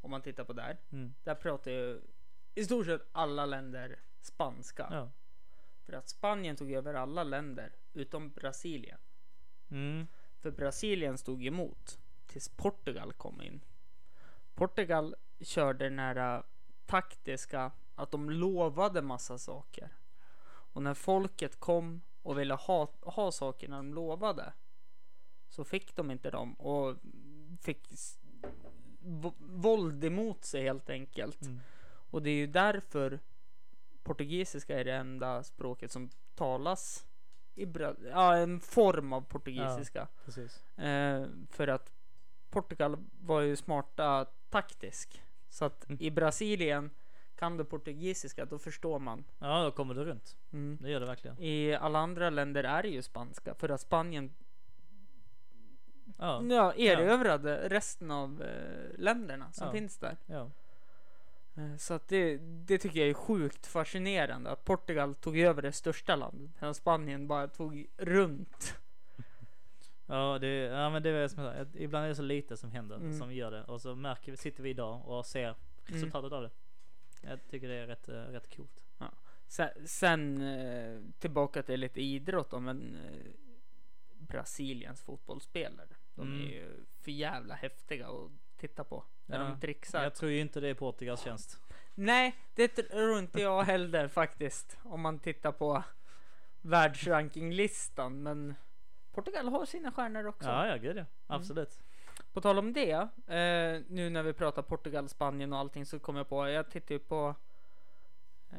Om man tittar på där. Mm. Där pratar ju i stort sett alla länder spanska. Ja. För att Spanien tog över alla länder utom Brasilien. Mm. För Brasilien stod emot tills Portugal kom in. Portugal körde den här äh, taktiska att de lovade massa saker. Och när folket kom och ville ha, ha sakerna de lovade så fick de inte dem och fick våld emot sig helt enkelt. Mm. Och det är ju därför portugisiska är det enda språket som talas i Bra- ja, en form av portugisiska. Precis. Eh, för att Portugal var ju smarta taktisk. Så att Mm. i Brasilien kan du portugisiska, då förstår man. Ja, då kommer du runt. Mm. Det gör det verkligen. I alla andra länder är det ju spanska för att Spanien Ja. ja, erövrade resten av eh, länderna som Ja. finns där. ja. Eh, Så att det, det tycker jag är sjukt fascinerande att Portugal tog över det största landet medan Spanien bara tog runt. Ja, det, ja men det är som jag sa, ibland är det så lite som händer Mm. som gör det och så märker vi, sitter vi idag och ser resultatet av det. Jag tycker det är rätt, eh, rätt coolt. Sen, sen eh, tillbaka till lite idrott om en Brasiliens fotbollsspelare. De är Mm. ju för jävla häftiga att titta på. Där Ja, de trixar. Jag tror ju inte det är Portugals tjänst. Nej, det tror inte jag heller faktiskt. Om man tittar på världsrankinglistan. Men Portugal har sina stjärnor också. Ja, ja, gud ja. Absolut. På tal om det, eh, nu när vi pratar Portugal, Spanien och allting så kom jag på, jag tittar ju på eh,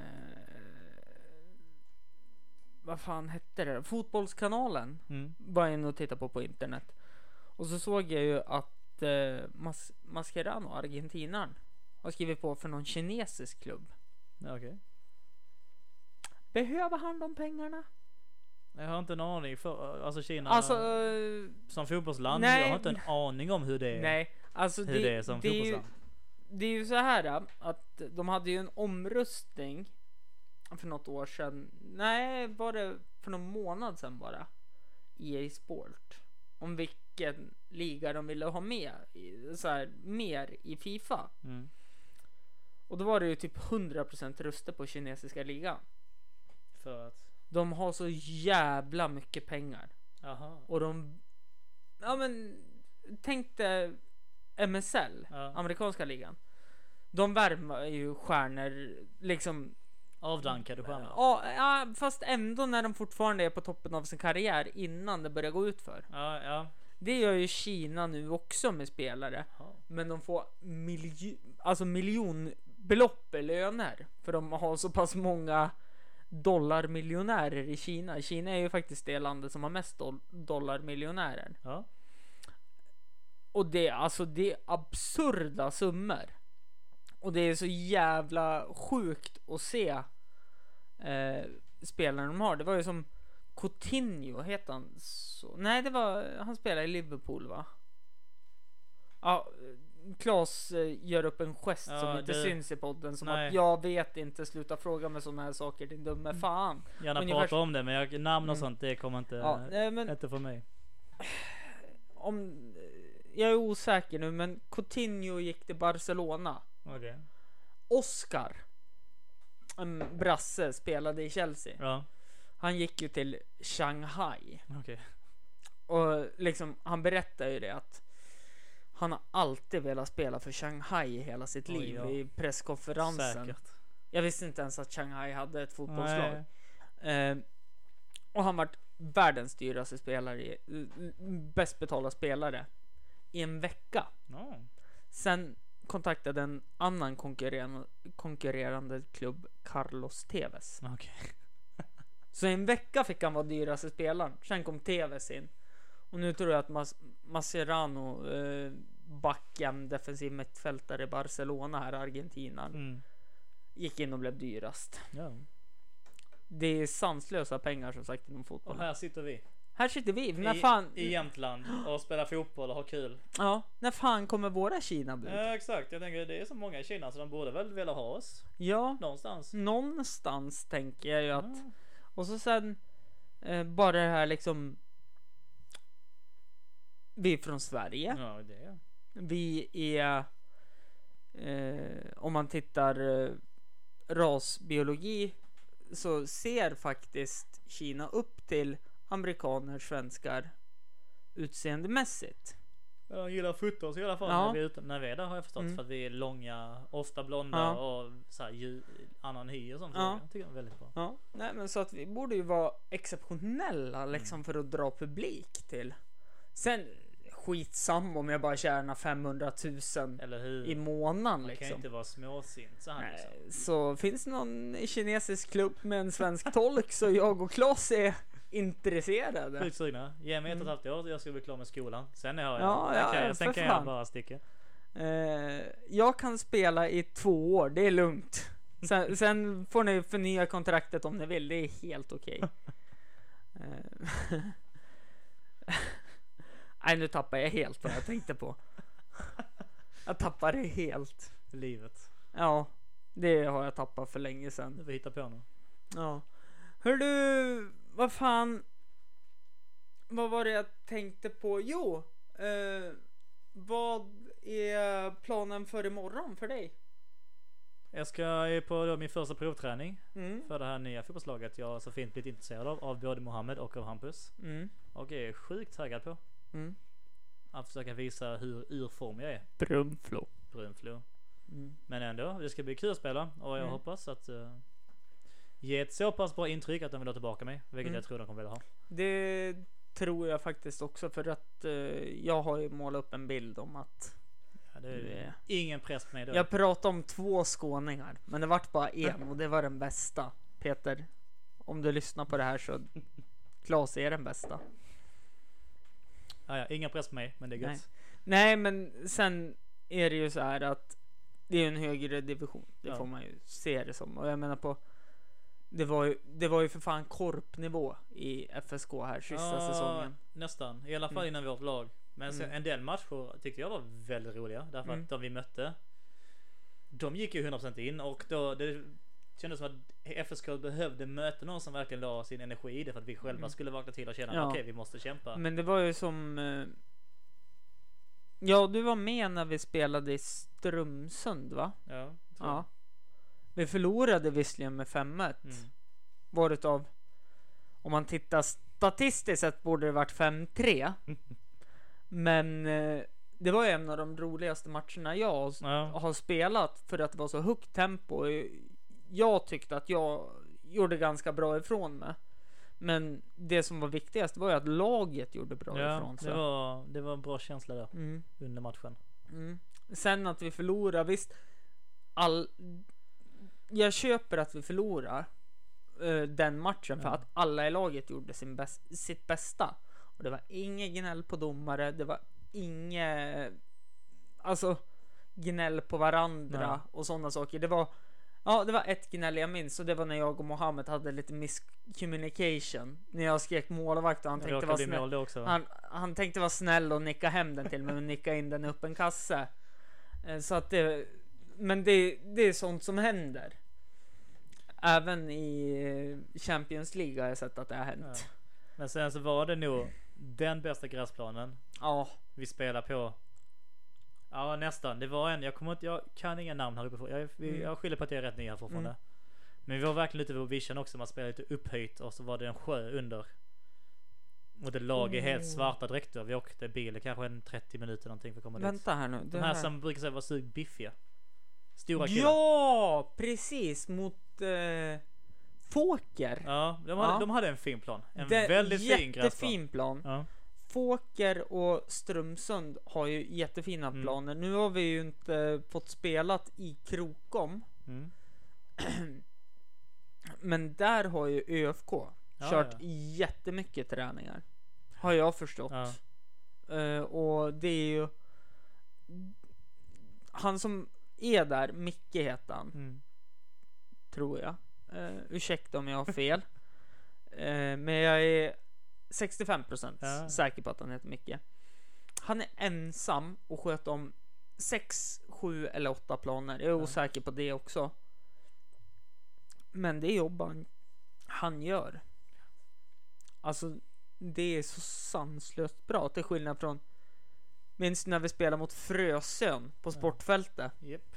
vad fan hette det? Fotbollskanalen Mm. var jag inne och tittade på på internet. Och så såg jag ju att eh, Mas- Mascherano, argentinaren, har skrivit på för någon kinesisk klubb. Okej. Behöver han de pengarna? Jag har inte en aning för, alltså Kina Alltså, eh, som fotbollsland. nej. Jag har inte en aning om hur det är. nej, alltså Hur det, det är som det är ju, fotbollsland. det är ju så här äh, att de hade ju en omröstning för något år sedan. Nej, var det för någon månad sedan bara? EA Sport. Om vilken liga de ville ha med, så här, mer i Fifa. Mm. Och då var det ju typ 100% röster på kinesiska ligan. För att, De har så jävla mycket pengar. jaha. Och de, ja men tänk dig MSL, Ja. amerikanska ligan. De värvar ju stjärnor liksom. Avdankade stjärnor. Ja, ja, fast ändå när de fortfarande är på toppen av sin karriär innan det börjar gå ut för. Ja, ja. Det gör ju Kina nu också med spelare. Jaha. Men de får miljo, alltså miljonbelopp i löner. För de har så pass många dollarmiljonärer i Kina. Kina är ju faktiskt det landet som har mest doll- dollarmiljonärer. Ja. Och det, alltså det är absurda summor. Och det är så jävla sjukt att se eh, spelarna de har. Det var ju som Coutinho, heter han så? Nej, det var, han spelar i Liverpool va? Ja, Klas eh, gör upp en gest Ja, som inte det- syns i podden som Nej. att jag vet inte, sluta fråga mig sådana här saker din dumme fan. Gärna Ungefär prata om det men jag, namn och Mm. sånt det kommer inte, Ja, men inte för mig. om, jag är osäker nu men Coutinho gick till Barcelona. Okej. Oscar, en brasse, spelade i Chelsea. Ja, Han gick ju till Shanghai okej. och liksom han berättar ju det att han har alltid velat spela för Shanghai hela sitt Oj, liv ja. i presskonferensen. Säkert. Jag visste inte ens att Shanghai hade ett fotbollslag. Eh, och han vart världens dyraste spelare, bäst betalda spelare i en vecka. Ja. Sen kontaktade en annan konkurrerande, konkurrerande klubb Carlos Tevez. Okej. Så i en vecka fick han vara dyraste spelaren. Sen kom Tevez in. Och nu tror jag att Mas Mascherano, eh, backen, defensiv mittfältare i Barcelona här, argentinaren, Mm. gick in och blev dyrast. Ja. Det är sanslösa pengar som sagt inom fotboll. Och här sitter vi. Här sitter vi. När I, fan, I Jämtland och spelar fotboll och har kul. ja, när fan kommer våra Kina-bud? Ja, exakt, jag tänker det är så många i Kina så de borde väl vilja ha oss Ja, någonstans. någonstans tänker jag ju att. Ja. Och så sen eh, bara det här liksom. Vi är från Sverige. Ja, det är Vi är. Eh, om man tittar eh, rasbiologi så ser faktiskt Kina upp till amerikaner, svenskar utseendemässigt. De gillar oss i alla fall Ja. när, vi är ute, när vi är där har jag förstått Mm. för att vi är långa, ofta blonda Ja. och så här, annan hy och sånt. Ja. Jag tycker det är väldigt bra. Ja, nej men så att vi borde ju vara exceptionella liksom för att dra publik till. Sen skitsam om jag bara tjänar 500 000 Eller hur? i månaden Man kan ju liksom. inte vara småsint så liksom. Så finns det någon kinesisk klubb med en svensk tolk så jag och Klas är intresserade. Sjukt sugna. Ge mig ett och ett halvt år jag ska bli klar med skolan. Sen är jag, Mm. Ja, sen ja, kan, ja, jag, sen kan jag bara sticka. Eh, jag kan spela i två år, det är lugnt. Sen, sen får ni förnya kontraktet om ni vill, det är helt okej. Eh, Nej, nu tappar jag helt vad jag tänkte på. Jag tappar det helt. Livet. Ja, det har jag tappat för länge sedan. Du får hitta på nu. Ja. Hör du, vad fan. Vad var det jag tänkte på? Jo, eh, vad är planen för imorgon för dig? Jag ska på då min första provträning Mm. för det här nya fotbollslaget jag så fint blivit intresserad av. Av både Mohammed och av Hampus. Mm. Och är sjukt taggad på. Mm. att försöka visa hur ur form jag är. Brunflo. Brunflo. Mm. Men ändå, det ska bli kul att spela och jag Mm. hoppas att uh, ge ett så pass bra intryck att de vill ha tillbaka mig. Vilket Mm. jag tror de kommer vilja ha. Det tror jag faktiskt också för att eh, jag har ju målat upp en bild om att Ja, det är Det- ingen press på mig då. jag pratade om två skåningar, men det vart bara en och det var den bästa. Peter, om du lyssnar på det här så Klas är den bästa. Ja, ja, ingen press på mig, men det är gött. Nej. Nej, men sen är det ju så här att det är en högre division. Det Ja. får man ju se det som. Och jag menar på det var ju, det var ju för fan korpnivå i FSK här sista Ja, säsongen. Nästan, i alla fall Mm. innan vårt lag. Men sen, Mm. en del matcher tyckte jag var väldigt roliga. Därför Mm. att de vi mötte, de gick ju 100% in och då det kändes som att FSK behövde möta någon som verkligen la sin energi i det för att vi själva Mm. skulle vakna till och känna Ja. okej vi måste kämpa. Men det var ju som eh, Ja, du var med när vi spelade i Strömsund va? Ja, Ja. Vi förlorade visserligen med 5-1. jag. Mm. Varit av Om man tittar statistiskt sett borde det varit 5-3. Men eh, det var ju en av de roligaste matcherna jag har- Ja. har spelat för att det var så högt tempo. Jag tyckte att jag gjorde ganska bra ifrån mig. Men det som var viktigast var ju att laget gjorde bra ja, ifrån sig. det var, det var en bra känsla där Mm, under matchen. mm. Sen att vi förlorar, visst. All... Jag köper att vi förlorar eh, den matchen för Ja. att alla i laget gjorde sin bäst, sitt bästa. Och det var inget gnäll på domare, det var inget alltså gnäll på varandra Ja. och sådana saker. Det var Ja, det var ett gnäll jag minns och det var när jag och Mohammed hade lite miscommunication. När jag skrek målvakt och han tänkte vara snäll. också. va? Han, han tänkte vara snäll och nicka hem den till mig men nicka in den i öppen kasse. Eh, Så att det, men det, det är sånt som händer. Även i eh, Champions League har jag sett att det har hänt. Ja. Men sen så var det nog den bästa gräsplanen Ja, vi spelar på. Ja nästan. Det var en, jag kommer inte, jag kan inga namn här uppe. Jag, Mm. jag skyller på att jag är rätt ny här fortfarande. Mm. Men vi var verkligen ute på vision också. Man spelade lite upphöjt och så var det en sjö under. Och det lag i helt Oh. svarta dräkter. Vi åkte bil kanske en 30 minuter någonting för att komma dit. vänta här nu. De här här. som brukar säga var så biffiga. Stora killar. Ja, precis mot eh, Fåker. Ja, de hade, Ja. de hade en fin plan. En Det- väldigt fin gräsplan. Jättefin plan. Ja. Fåker och Strömsund har ju jättefina Mm. planer. Nu har vi ju inte fått spelat i Krokom. Mm. Men där har ju ÖFK Ja, kört ja. jättemycket träningar. Har jag förstått. Ja. Eh, och det är ju han som är där, Micke heter han, Mm. tror jag. Uh, ursäkta om jag har fel. Eh, men jag är 65% Ja. säker på att han heter Micke. Han är ensam och sköter om 6, 7 eller 8 planer. Jag är Ja. osäker på det också. Men det jobb han, han gör. Alltså, det är så sanslöst bra. Till skillnad från Minns när vi spelade mot Frösön på sportfältet? Japp.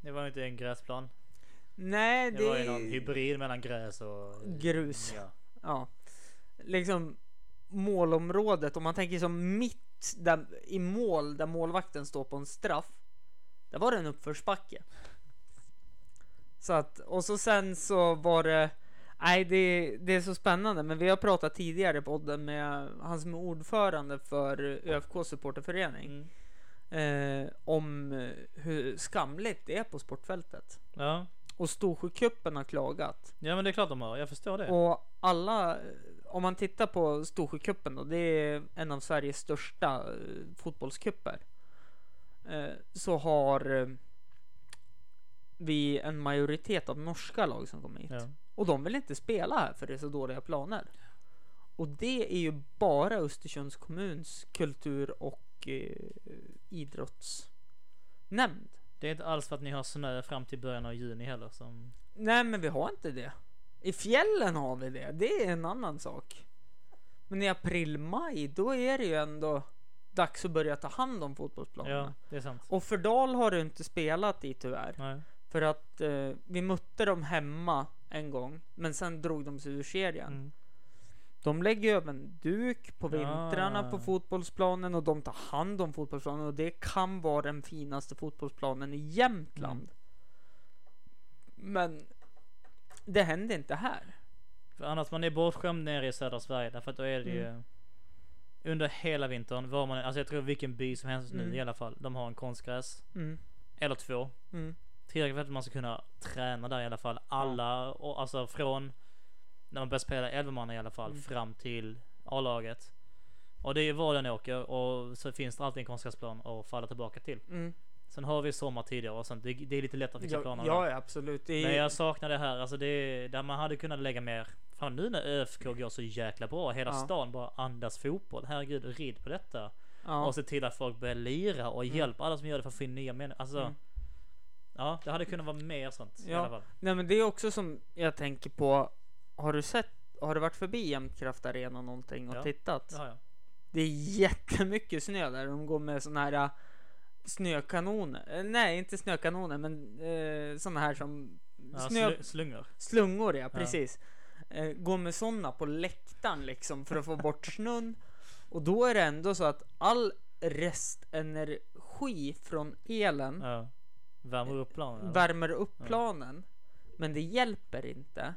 Det var inte en gräsplan. Nej, Det, det, var ju någon hybrid mellan gräs och Grus. Ja. Ja. Liksom målområdet, om man tänker som mitt där, i mål där målvakten står på en straff. Där var det en uppförsbacke. Så att, och så sen så var det Nej, det, det är så spännande, men vi har pratat tidigare i podden med han som är ordförande för ÖFK supporterförening Mm. eh, om hur skamligt det är på sportfältet. ja. Och Storsjöcupen har klagat. Ja men det är klart de har. Jag förstår det. Och alla, om man tittar på Storsjöcupen då, det är en av Sveriges största eh, fotbollscuper. Eh, så har eh, vi en majoritet av norska lag som kommer hit. Ja. Och de vill inte spela här för det är så dåliga planer. Och det är ju bara Östersunds kommuns kultur och eh, idrottsnämnd. Det är inte alls för att ni har snö fram till början av juni heller som... Nej, men vi har inte det. I fjällen har vi det. Det är en annan sak. Men i april, maj, då är det ju ändå dags att börja ta hand om fotbollsplanerna. Ja, det är sant. Och Fördal har du inte spelat i tyvärr. Nej. För att eh, vi mötte dem hemma en gång, men sen drog de sig ur serien. Mm. De lägger även duk på vintrarna på Ah. fotbollsplanen och de tar hand om fotbollsplanen och det kan vara den finaste fotbollsplanen i Jämtland. Mm. Men det händer inte här. För annars man är bortskämd nere i södra Sverige därför att då är det ju Mm. under hela vintern var man, alltså jag tror vilken by som helst nu Mm. i alla fall, de har en konstgräs Mm. eller två. Mm. Tillräckligt för att man ska kunna träna där i alla fall. Alla, och alltså från när man börjar spela 11 man i alla fall Mm. fram till A-laget. Och det är var den åker och så finns det alltid en konstgräsplan att falla tillbaka till. Mm. Sen har vi sommar tidigare och sånt. Det, det är lite lättare att fixa Ja, planer ja, absolut. Det Men jag saknar det här, alltså det är, där man hade kunnat lägga mer. Fan nu när ÖFK går så jäkla bra, hela Ja. stan bara andas fotboll. Herregud, rid på detta. ja. Och se till att folk börjar lira och hjälpa alla som gör det för att få in nya människor. Alltså, Mm. ja det hade kunnat vara mer sånt i Ja. alla fall. Nej men det är också som jag tänker på. Har du sett, har du varit förbi Jämtkraft Arena någonting och Ja. tittat? Det har jag. Det är jättemycket snö där. De går med såna här snökanoner. Eh, Nej, inte snökanoner, men eh, såna här som Ja, snö, slu- slungor. slungor. Ja, precis. Eh, går med såna på läktaren liksom för att få bort snön. Och då är det ändå så att all restenergi från elen Ja. Värmer upp planen. eller? värmer upp planen. Men det hjälper inte.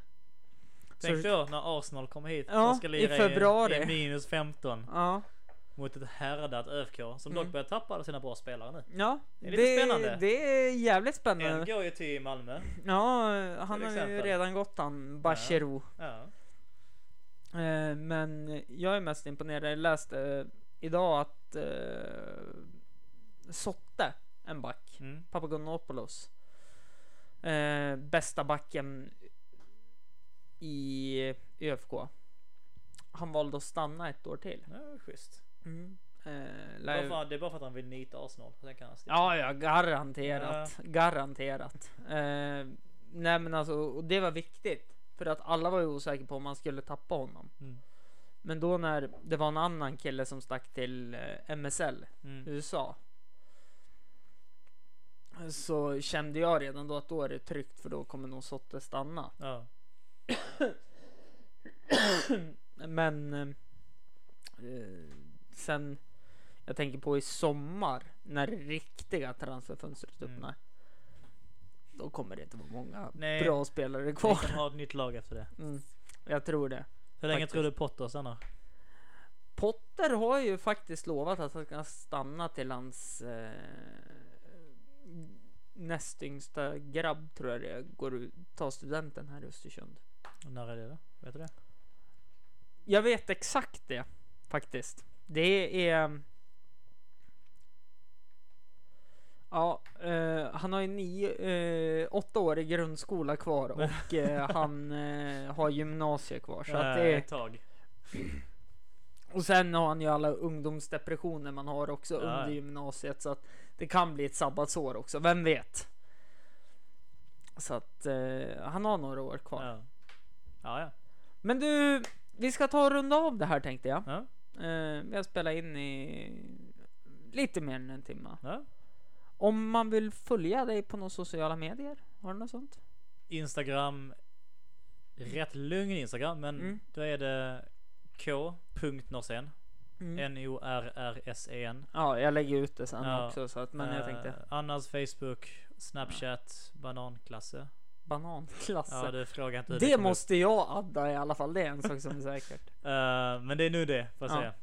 Tänk så- då när Arsenal kommer hit Ja, och ska i lira februari. i, i minus 15 Ja, mot ett härdat ÖFK som dock Mm. börjar tappa sina bra spelare nu. ja. Det är lite spännande. Det är jävligt En spännande. går ju till Malmö. Ja, han har ju redan gått han, Bachirou. Ja. Eh, men jag är mest imponerad. Jag läste eh, idag att eh, Sotte, en back, Mm. Papagonopoulos, eh, bästa backen i ÖFK. Han valde att stanna ett år till. Ja, schysst. Mm. Eh, Bara för, det är bara för att han vill nita Arsenal. Sen kan han sticka. Ja, ja, garanterat. Garanterat. Eh, nej, men alltså, och det var viktigt för att alla var ju osäkra på om man skulle tappa honom. Mm. Men då när det var en annan kille som stack till eh, MSL Mm. USA. Så kände jag redan då att då är det tryggt för då kommer nog Sotte stanna. Ja. Men eh, eh, sen jag tänker på i sommar när det riktiga transferfönstret Mm. öppnar. Då kommer det inte vara många Nej. bra spelare Vi kvar. kan ha ett nytt lag efter det. Mm, jag tror det. Hur länge Faktiskt. tror du Potter stannar? Potter har ju faktiskt lovat att han ska stanna till hans eh, näst yngsta grabb tror jag det går ut, tar studenten här i Östersund. Och När är det då? Vet du det? Jag vet exakt det faktiskt. Det är. Ja, eh, han har ju nio, eh, åtta år i grundskola kvar och eh, han eh, har gymnasie kvar. Så att Äh, det, Ett tag. och sen har han ju alla ungdomsdepressioner man har också Ja. under gymnasiet. Så att det kan bli ett sabbatsår också, vem vet? Så att eh, han har några år kvar. Ja. Ja, ja. Men du, vi ska ta och runda av det här tänkte jag. Ja. Eh, vi har spelat in i lite mer än en timme. ja. Om man vill följa dig på några sociala medier, har du något sånt? Instagram. Rätt lugn Instagram, men Mm. då är det k.norsen. Mm. N-O-R-R-S-E-N. Ja, jag lägger ut det sen Ja. också så att, men jag Eh, tänkte Annars Facebook, Snapchat, bananklasse. Bananklasse. Ja, du frågar inte det måste jag adda i alla fall, det är en sak som är säkert. Eh, men det är nu det, får jag Ja. säga.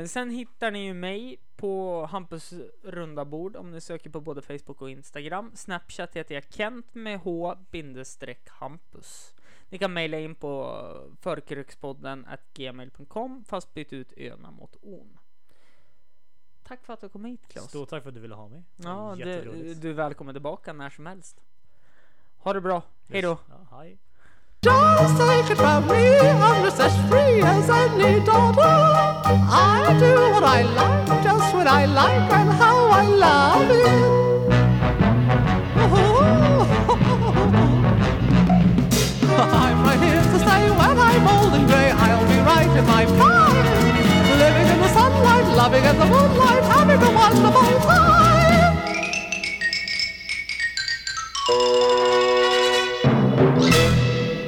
Eh, sen hittar ni ju mig på Hampus runda bord om ni söker på både Facebook och Instagram. Snapchat heter jag Kent med H bindestreck Hampus. Ni kan mejla in på förkrukspodden at gmail.com fast byt ut öna mot on. Tack för att du kom hit Claes. Stort tack för att du ville ha mig. Ja, du, du är välkommen tillbaka när som helst. Ha det bra. Hej då. Just take it from me, I'm just as free as any daughter. I do what I like, just I like, and how I love it. Oh, oh, oh, I'm right here to say when I'm old and grey, I'll be right in my prime. Living in the sunlight, loving in the moonlight, having a wonderful time.